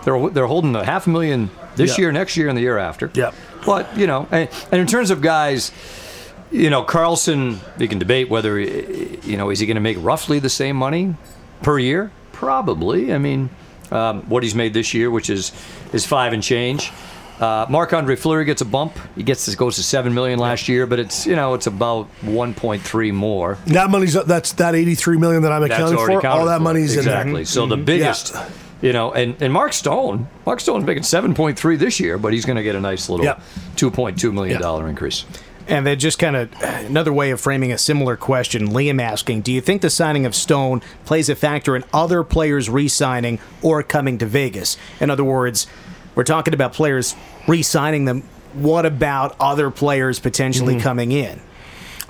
They're they're holding a half a million this Yeah. year, next year, and the year after. Yeah. But you know, and, and in terms of guys. You know, Karlsson. You can debate whether, you know, is he going to make roughly the same money per year? Probably. I mean, um, what he's made this year, which is is five and change. Uh, Marc Andre Fleury gets a bump. He gets goes to seven million last year, but it's you know it's about one point three more. That money's that's that eighty-three million that I'm accounting for. All that for. money's exactly. in there. So the biggest, you know, and and Mark Stone, Mark Stone's making seven point three this year, but he's going to get a nice little Yep. two point two million dollar increase. And then just kind of another way of framing a similar question, Liam asking, do you think the signing of Stone plays a factor in other players re-signing or coming to Vegas? In other words, we're talking about players re-signing them. What about other players potentially coming in?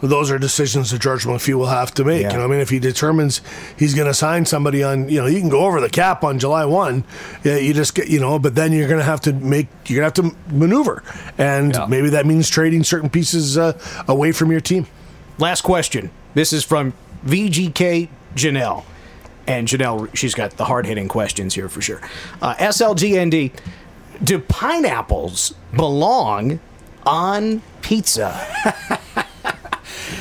those are decisions that George McPhee will have to make. Yeah. You know, I mean, if he determines he's going to sign somebody on, you know, you can go over the cap on July one. Yeah, you just get, you know, but then you're going to have to make, you're going to have to maneuver, and Yeah. maybe that means trading certain pieces uh, away from your team. Last question. This is from VGK Janelle. And Janelle, she's got the hard hitting questions here for sure. Uh, SLGND, do pineapples belong on pizza?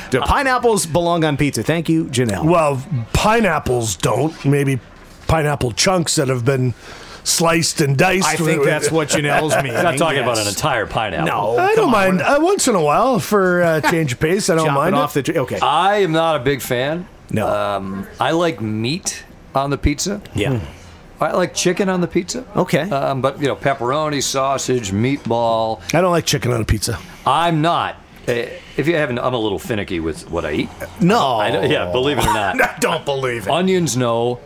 do pineapples belong on pizza? Thank you, Janelle. Well, pineapples don't. Maybe pineapple chunks that have been sliced and diced. I think that's what Janelle's meaning. I'm not talking about an entire pineapple. No, I don't on, mind. Uh, once in a while for uh, change of pace, I don't chopping mind off it. the okay. I am not a big fan. no, Um, I like meat on the pizza. yeah, I like chicken on the pizza. Okay. Um, but you know, pepperoni, sausage, meatball. I don't like chicken on a pizza. I'm not Uh, if you haven't, I'm a little finicky with what I eat. No. I, yeah, believe it or not. I don't believe it. Onions, no.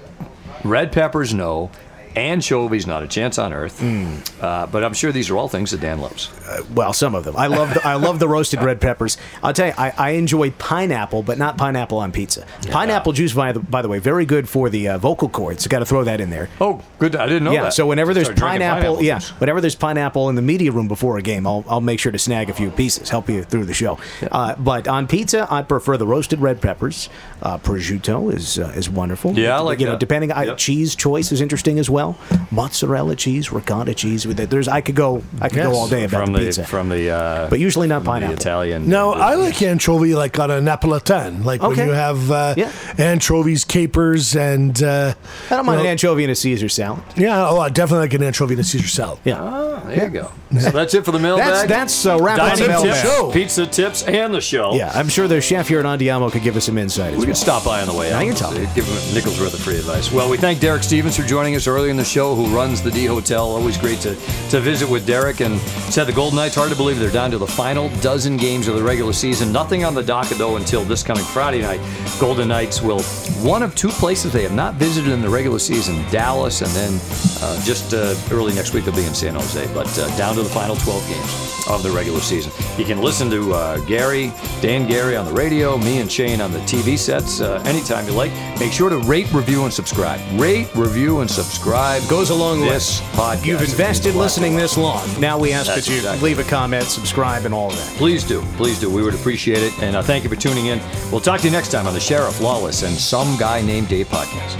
Red peppers, no. Anchovies, not a chance on earth. Mm. Uh, but I'm sure these are all things that Dan loves. Well, some of them. I love the, I love the roasted red peppers. I'll tell you, I, I enjoy pineapple, but not pineapple on pizza. Pineapple juice, by the, by the way, very good for the uh, vocal cords. Got to throw that in there. Oh, good. I didn't know yeah. that. So whenever there's drinking pineapple, yeah, whenever there's pineapple in the media room before a game, I'll, I'll make sure to snag a few pieces, help you through the show. Uh, but on pizza, I prefer the roasted red peppers. Uh, prosciutto is uh, is wonderful. Yeah, I like you know, that. depending, I, Yep. cheese choice is interesting as well. Mozzarella cheese, ricotta cheese. With it. There's, I could go, I could go all day about from the the pizza. from the uh, but usually not from the pineapple. Italian. No, I like anchovy like on a Napolitan, like Okay. when you have uh, Yeah. anchovies, capers, and uh, I don't mind you an anchovy in a Caesar salad. Yeah, oh, I definitely like an anchovy in a Caesar salad. Yeah. Ah, there you go. So that's it for the mailbag. That's that's uh, wrap on the mailbag. tips, Show. pizza tips, and the show. Yeah, I'm sure the chef here at Andiamo could give us some insight. As We well. could stop by on the way Now out. you're talking. Give him a nickel's worth of free advice. Well, we thank Derek Stevens for joining us in the show, who runs the D Hotel. Always great to, to visit with Derek. And said the Golden Knights, hard to believe they're down to the final dozen games of the regular season. Nothing on the docket, though, until this coming Friday night. Golden Knights will, one of two places they have not visited in the regular season, Dallas, and then uh, just uh, early next week they'll be in San Jose. But uh, down to the final 12 games of the regular season. You can listen to uh, Gary, Dan Gary on the radio, me and Shane on the TV sets uh, anytime you like. Make sure to rate, review, and subscribe. Rate, review, and subscribe. Goes along this podcast. You've invested means a lot listening this long. Now we ask That's that you exactly leave a comment, subscribe, and all of that. Please do. Please do. We would appreciate it. And uh, thank you for tuning in. We'll talk to you next time on the Sheriff Lawless and Some Guy Named Dave podcast.